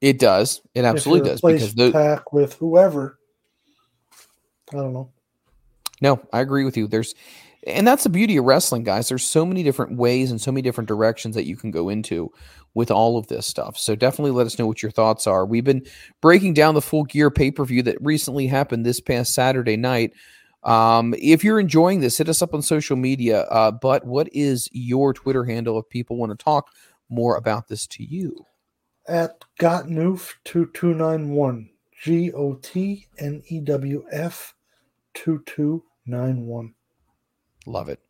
it does. It absolutely does If you replace because the, Pac with whoever. I don't know. No, I agree with you. There's, and that's the beauty of wrestling, guys. There's so many different ways and so many different directions that you can go into with all of this stuff. So definitely let us know what your thoughts are. We've been breaking down the full gear pay per view that recently happened this past Saturday night. Um, if you're enjoying this, hit us up on social media. Uh, but what is your Twitter handle if people want to talk more about this to you? At Gotnewf two two nine one. G O T N E W F two two nine one. Love it.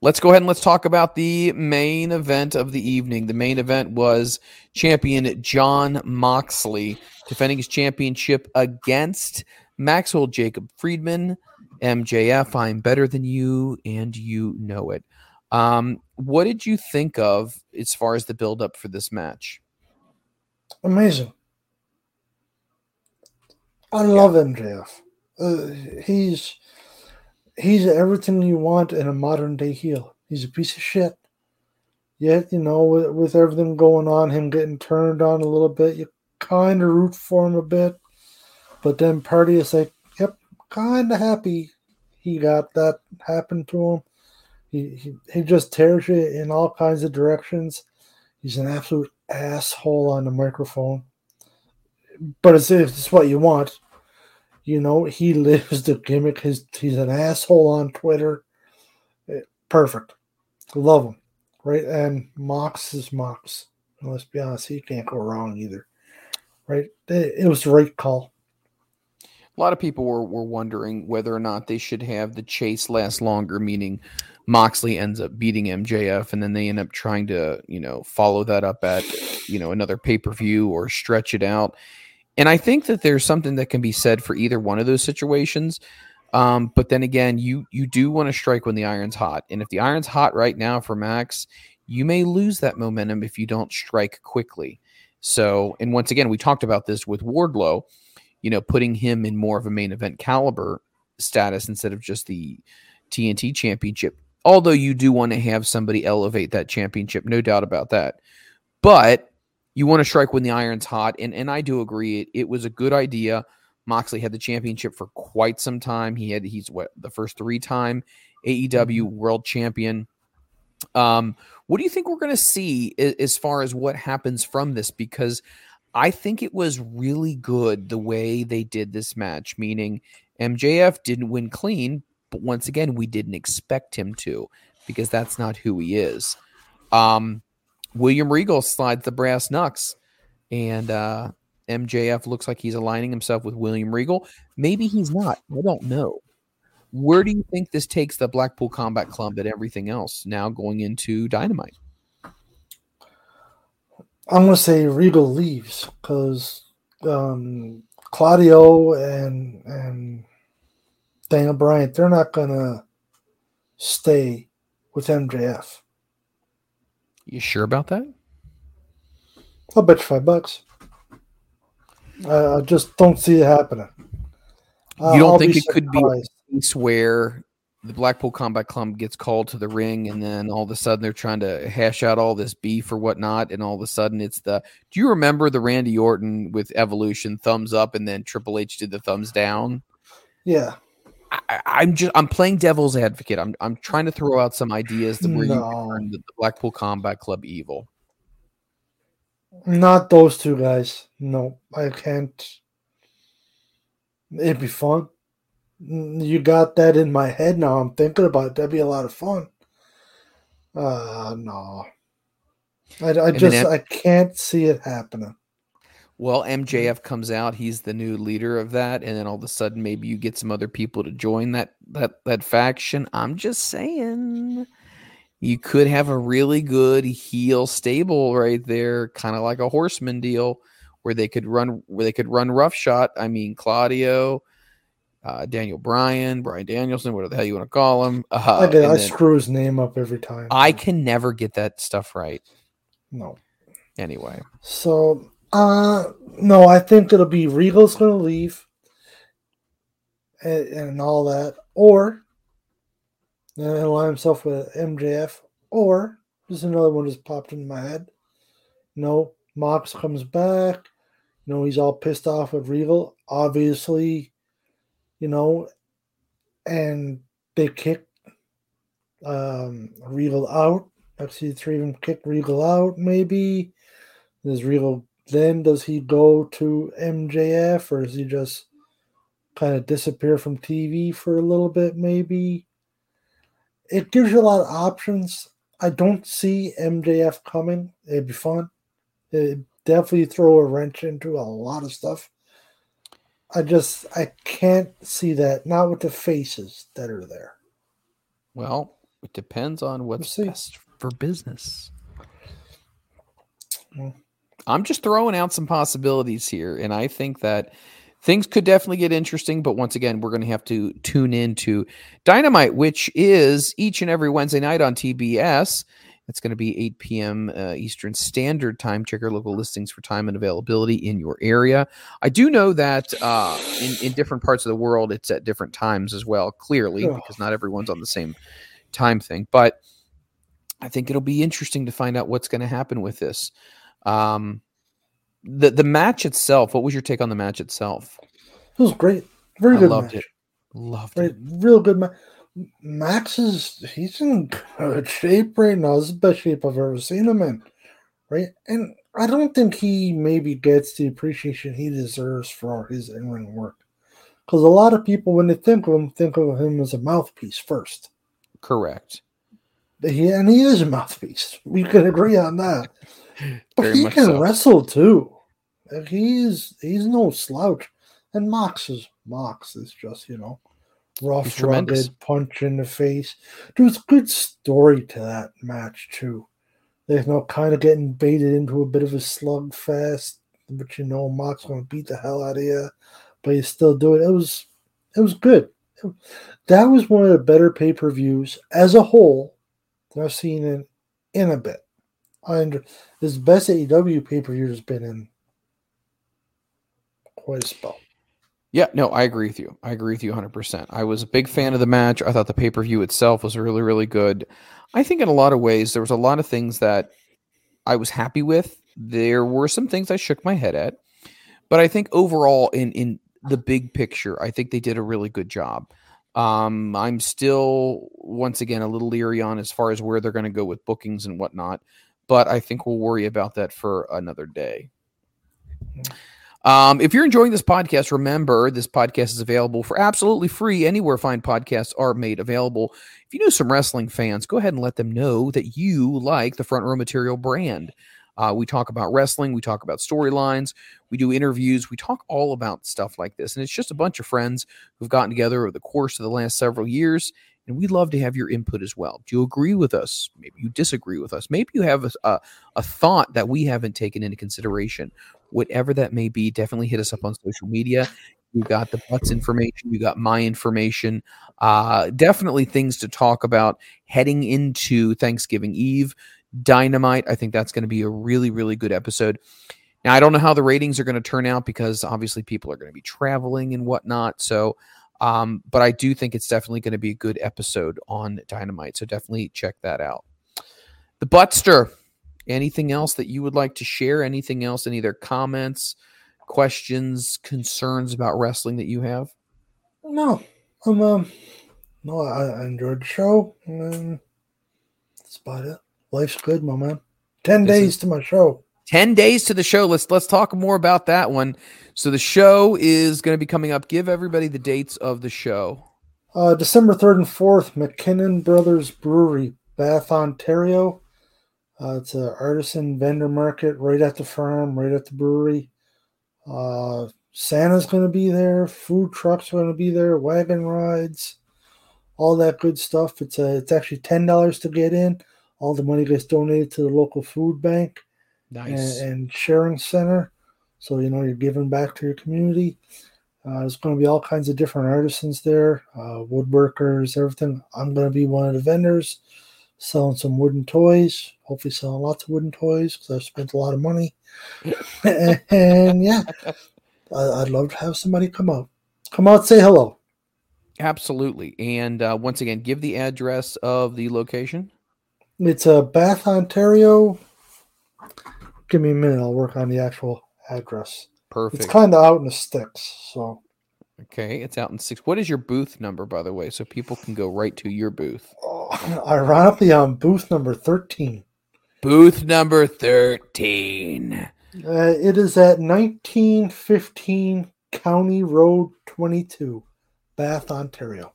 Let's go ahead and let's talk about the main event of the evening. The main event was champion Jon Moxley defending his championship against Maxwell Jacob Friedman, MJF. I'm better than you, and you know it. Um, what did you think of as far as the build up for this match? Amazing. I love MJF. Uh, he's he's everything you want in a modern day heel. He's a piece of shit. Yet, you know, with, with everything going on, him getting turned on a little bit, you kind of root for him a bit. But then Party is like, yep, kind of happy he got that happen to him. He, he, he just tears you in all kinds of directions. He's an absolute asshole on the microphone. But it's, it's what you want. You know, he lives the gimmick. His, he's an asshole on Twitter. Eh, Perfect. Love him. Right? And Mox is Mox. And let's be honest, he can't go wrong either. Right? It, it was the right call. A lot of people were, were wondering whether or not they should have the chase last longer, meaning Moxley ends up beating MJF and then they end up trying to, you know, follow that up at, you know, another pay per view or stretch it out. And I think that there's something that can be said for either one of those situations. Um, but then again, you you do want to strike when the iron's hot. And if the iron's hot right now for Max, you may lose that momentum if you don't strike quickly. So, and once again, we talked about this with Wardlow, you know, putting him in more of a main event caliber status instead of just the TNT championship. Although you do want to have somebody elevate that championship, no doubt about that. But you want to strike when the iron's hot. And and I do agree. It, it was a good idea. Moxley had the championship for quite some time. He had he's what the first three time AEW world champion. Um, what do you think we're going to see as far as what happens from this? Because I think it was really good the way they did this match, meaning MJF didn't win clean, but once again, we didn't expect him to because that's not who he is. Um, William Regal slides the brass knucks, and uh, MJF looks like he's aligning himself with William Regal. Maybe he's not. I don't know. Where do you think this takes the Blackpool Combat Club and everything else now going into Dynamite? I'm going to say Regal leaves because um, Claudio and and Daniel Bryan, they're not going to stay with MJF. You sure about that? I'll bet you five bucks. I, I just don't see it happening. Uh, you don't I'll think it could be a case where the Blackpool Combat Club gets called to the ring, and then all of a sudden they're trying to hash out all this beef or whatnot, and all of a sudden it's the. Do you remember the Randy Orton with Evolution thumbs up, and then Triple H did the thumbs down? Yeah. I, I'm just I'm playing devil's advocate. I'm I'm trying to throw out some ideas that where you No. turn the, the Blackpool Combat Club evil. Not those two guys. No, I can't. It'd be fun. You got that in my head now. I'm thinking about it. That'd be a lot of fun. Uh no. I, I just I can't see it happening. Well, MJF comes out, he's the new leader of that, and then all of a sudden maybe you get some other people to join that that that faction. I'm just saying you could have a really good heel stable right there, kind of like a horseman deal where they could run where they could run roughshod. I mean Claudio, uh, Daniel Bryan, Brian Danielson, whatever the hell you want to call him. Uh, I, and I screw his name up every time. I can never get that stuff right. no. Anyway, So, uh, no, I think it'll be Regal's going to leave and, and all that, or uh, align himself with MJF, or just another one just popped in my head. No, Mox comes back. You know, he's all pissed off with Regal, obviously, you know, and they kick um, Regal out. Actually, three of them kick Regal out, maybe. Does Regal then does he go to MJF or does he just kind of disappear from TV for a little bit? Maybe it gives you a lot of options. I don't see MJF coming. It'd be fun. It'd definitely throw a wrench into a lot of stuff. I just I can't see that. Not with the faces that are there. well, it depends on what's best for business. Well. I'm just throwing out some possibilities here, and I think that things could definitely get interesting. But once again, we're going to have to tune into Dynamite, which is each and every Wednesday night on TBS. It's going to be 8 p.m. Uh, Eastern Standard Time. Check your local listings for time and availability in your area. I do know that uh, in, in different parts of the world, it's at different times as well, clearly, Ugh. because not everyone's on the same time thing. But I think it'll be interesting to find out what's going to happen with this. Um, the the match itself. What was your take on the match itself? It was great. Very I good loved match. it. Loved Right, it. real good. Ma- Max is he's in good shape right now. This is the best shape I've ever seen him in. Right, and I don't think he maybe gets the appreciation he deserves for his in ring work. Because a lot of people, when they think of him, think of him as a mouthpiece first. Correct. He, and he is a mouthpiece. We can agree on that. But he can so. wrestle too. He's he's no slouch. And Mox is Mox is just you know rough, rugged, punch in the face. There There's good story to that match too. There's no kind of getting baited into a bit of a slugfest, but you know Mox gonna beat the hell out of you, but you still do it. It was it was good. That was one of the better pay per views as a whole that I've seen in in a bit. I under the best AEW pay per view has been in quite a spell. Yeah, no, I agree with you. I agree with you 100%. I was a big fan of the match. I thought the pay per view itself was really, really good. I think in a lot of ways, there was a lot of things that I was happy with. There were some things I shook my head at. But I think overall, in, in the big picture, I think they did a really good job. Um, I'm still, once again, a little leery on as far as where they're going to go with bookings and whatnot. But I think we'll worry about that for another day. Um, if you're enjoying this podcast, remember this podcast is available for absolutely free anywhere fine podcasts are made available. If you know some wrestling fans, go ahead and let them know that you like the Front Row Material brand. Uh, we talk about wrestling, we talk about storylines, we do interviews, we talk all about stuff like this. And it's just a bunch of friends who've gotten together over the course of the last several years. And we'd love to have your input as well. Do you agree with us? Maybe you disagree with us. Maybe you have a, a, a thought that we haven't taken into consideration whatever that may be, definitely hit us up on social media. You got the butts information, you got my information. Uh, definitely things to talk about heading into Thanksgiving Eve. Dynamite. I think that's going to be a really, really good episode. Now, I don't know how the ratings are going to turn out because obviously people are going to be traveling and whatnot. So, um, but I do think it's definitely going to be a good episode on Dynamite. So definitely check that out. The Buttster. Anything else that you would like to share? Anything else? Any other comments, questions, concerns about wrestling that you have? No, um, um no, I, I enjoyed the show. And that's about it. Life's good, my man. Ten This days is- to my show. 10 days to the show. Let's let's talk more about that one. So the show is going to be coming up. Give everybody the dates of the show. Uh, December 3rd and 4th, MacKinnon Brothers Brewery, Bath, Ontario. Uh, it's an artisan vendor market right at the farm, right at the brewery. Uh, Santa's going to be there. Food trucks are going to be there. Wagon rides, all that good stuff. It's uh, it's actually ten dollars to get in. All the money gets donated to the local food bank Nice. and, and sharing center. So you know you're giving back to your community. Uh, there's going to be all kinds of different artisans there, uh, woodworkers, everything. I'm going to be one of the vendors, selling some wooden toys. Hopefully, selling lots of wooden toys because I've spent a lot of money. and yeah, I, I'd love to have somebody come out. Come out, say hello. Absolutely. And uh, once again, give the address of the location. It's uh, Bath, Ontario. Give me a minute. I'll work on the actual address. Perfect. It's kind of out in the sticks, so okay, it's out in six. What is your booth number, by the way, so people can go right to your booth? ironically, I'm booth number 13. Booth number 13. Uh, it is at 1915 County Road 22, Bath, Ontario.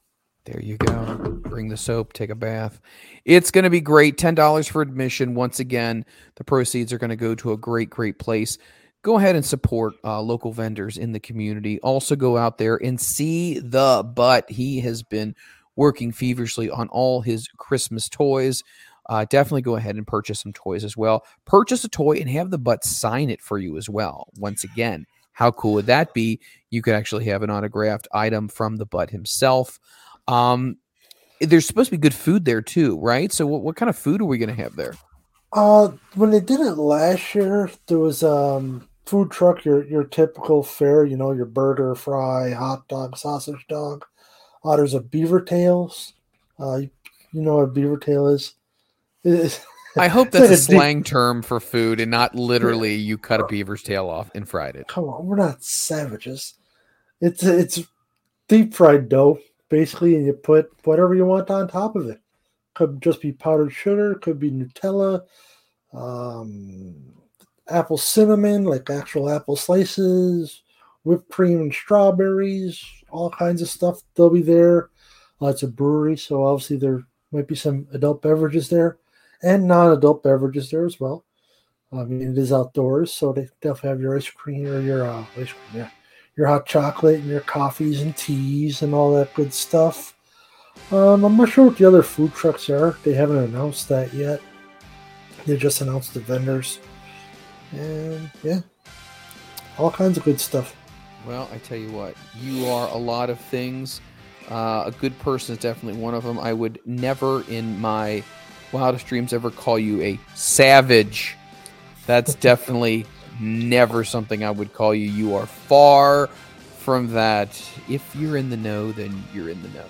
There you go. Bring the soap, take a bath. It's going to be great. $10 for admission. Once again, the proceeds are going to go to a great, great place. Go ahead and support uh, local vendors in the community. Also, go out there and see the butt. He has been working feverishly on all his Christmas toys. Uh, definitely go ahead and purchase some toys as well. Purchase a toy and have the butt sign it for you as well. Once again, how cool would that be? You could actually have an autographed item from the butt himself. Um, there's supposed to be good food there too, right? So, what, what kind of food are we going to have there? Uh, when they did it last year, there was um food truck, your your typical fare, you know, your burger, fry, hot dog, sausage dog. Uh, there's a beaver tails. Uh, you, you know what a beaver tail is? I hope that's like a slang term for food and not literally you cut a beaver's tail off and fried it. Come on, we're not savages. It's it's deep fried dough, basically, and you put whatever you want on top of it. Could just be powdered sugar, could be Nutella, um, apple cinnamon, like actual apple slices, whipped cream and strawberries, all kinds of stuff. They'll be there. Uh, it's a brewery, so obviously there might be some adult beverages there and non-adult beverages there as well. I mean, it is outdoors, so they definitely have your ice cream or your uh, ice cream, yeah, your hot chocolate and your coffees and teas and all that good stuff. Um, I'm not sure what the other food trucks are. They haven't announced that yet. They just announced the vendors, and yeah, all kinds of good stuff. Well, I tell you what, you are a lot of things. Uh, a good person is definitely one of them. I would never in my wildest dreams ever call you a savage. That's definitely never something I would call you. You are far from that. If you're in the know, then you're in the know.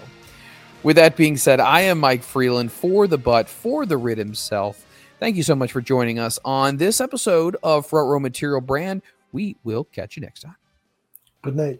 With that being said, I am Mike Freeland for the butt, for the Rid himself. Thank you so much for joining us on this episode of Front Row Material Brand. We will catch you next time. Good night.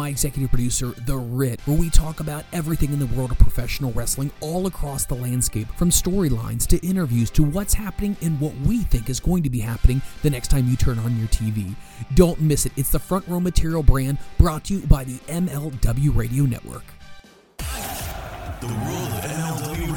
my executive producer, The Rit, where we talk about everything in the world of professional wrestling all across the landscape, from storylines to interviews to what's happening and what we think is going to be happening the next time you turn on your TV. Don't miss it. It's the Front Row Material brand brought to you by the MLW Radio Network. The world of MLW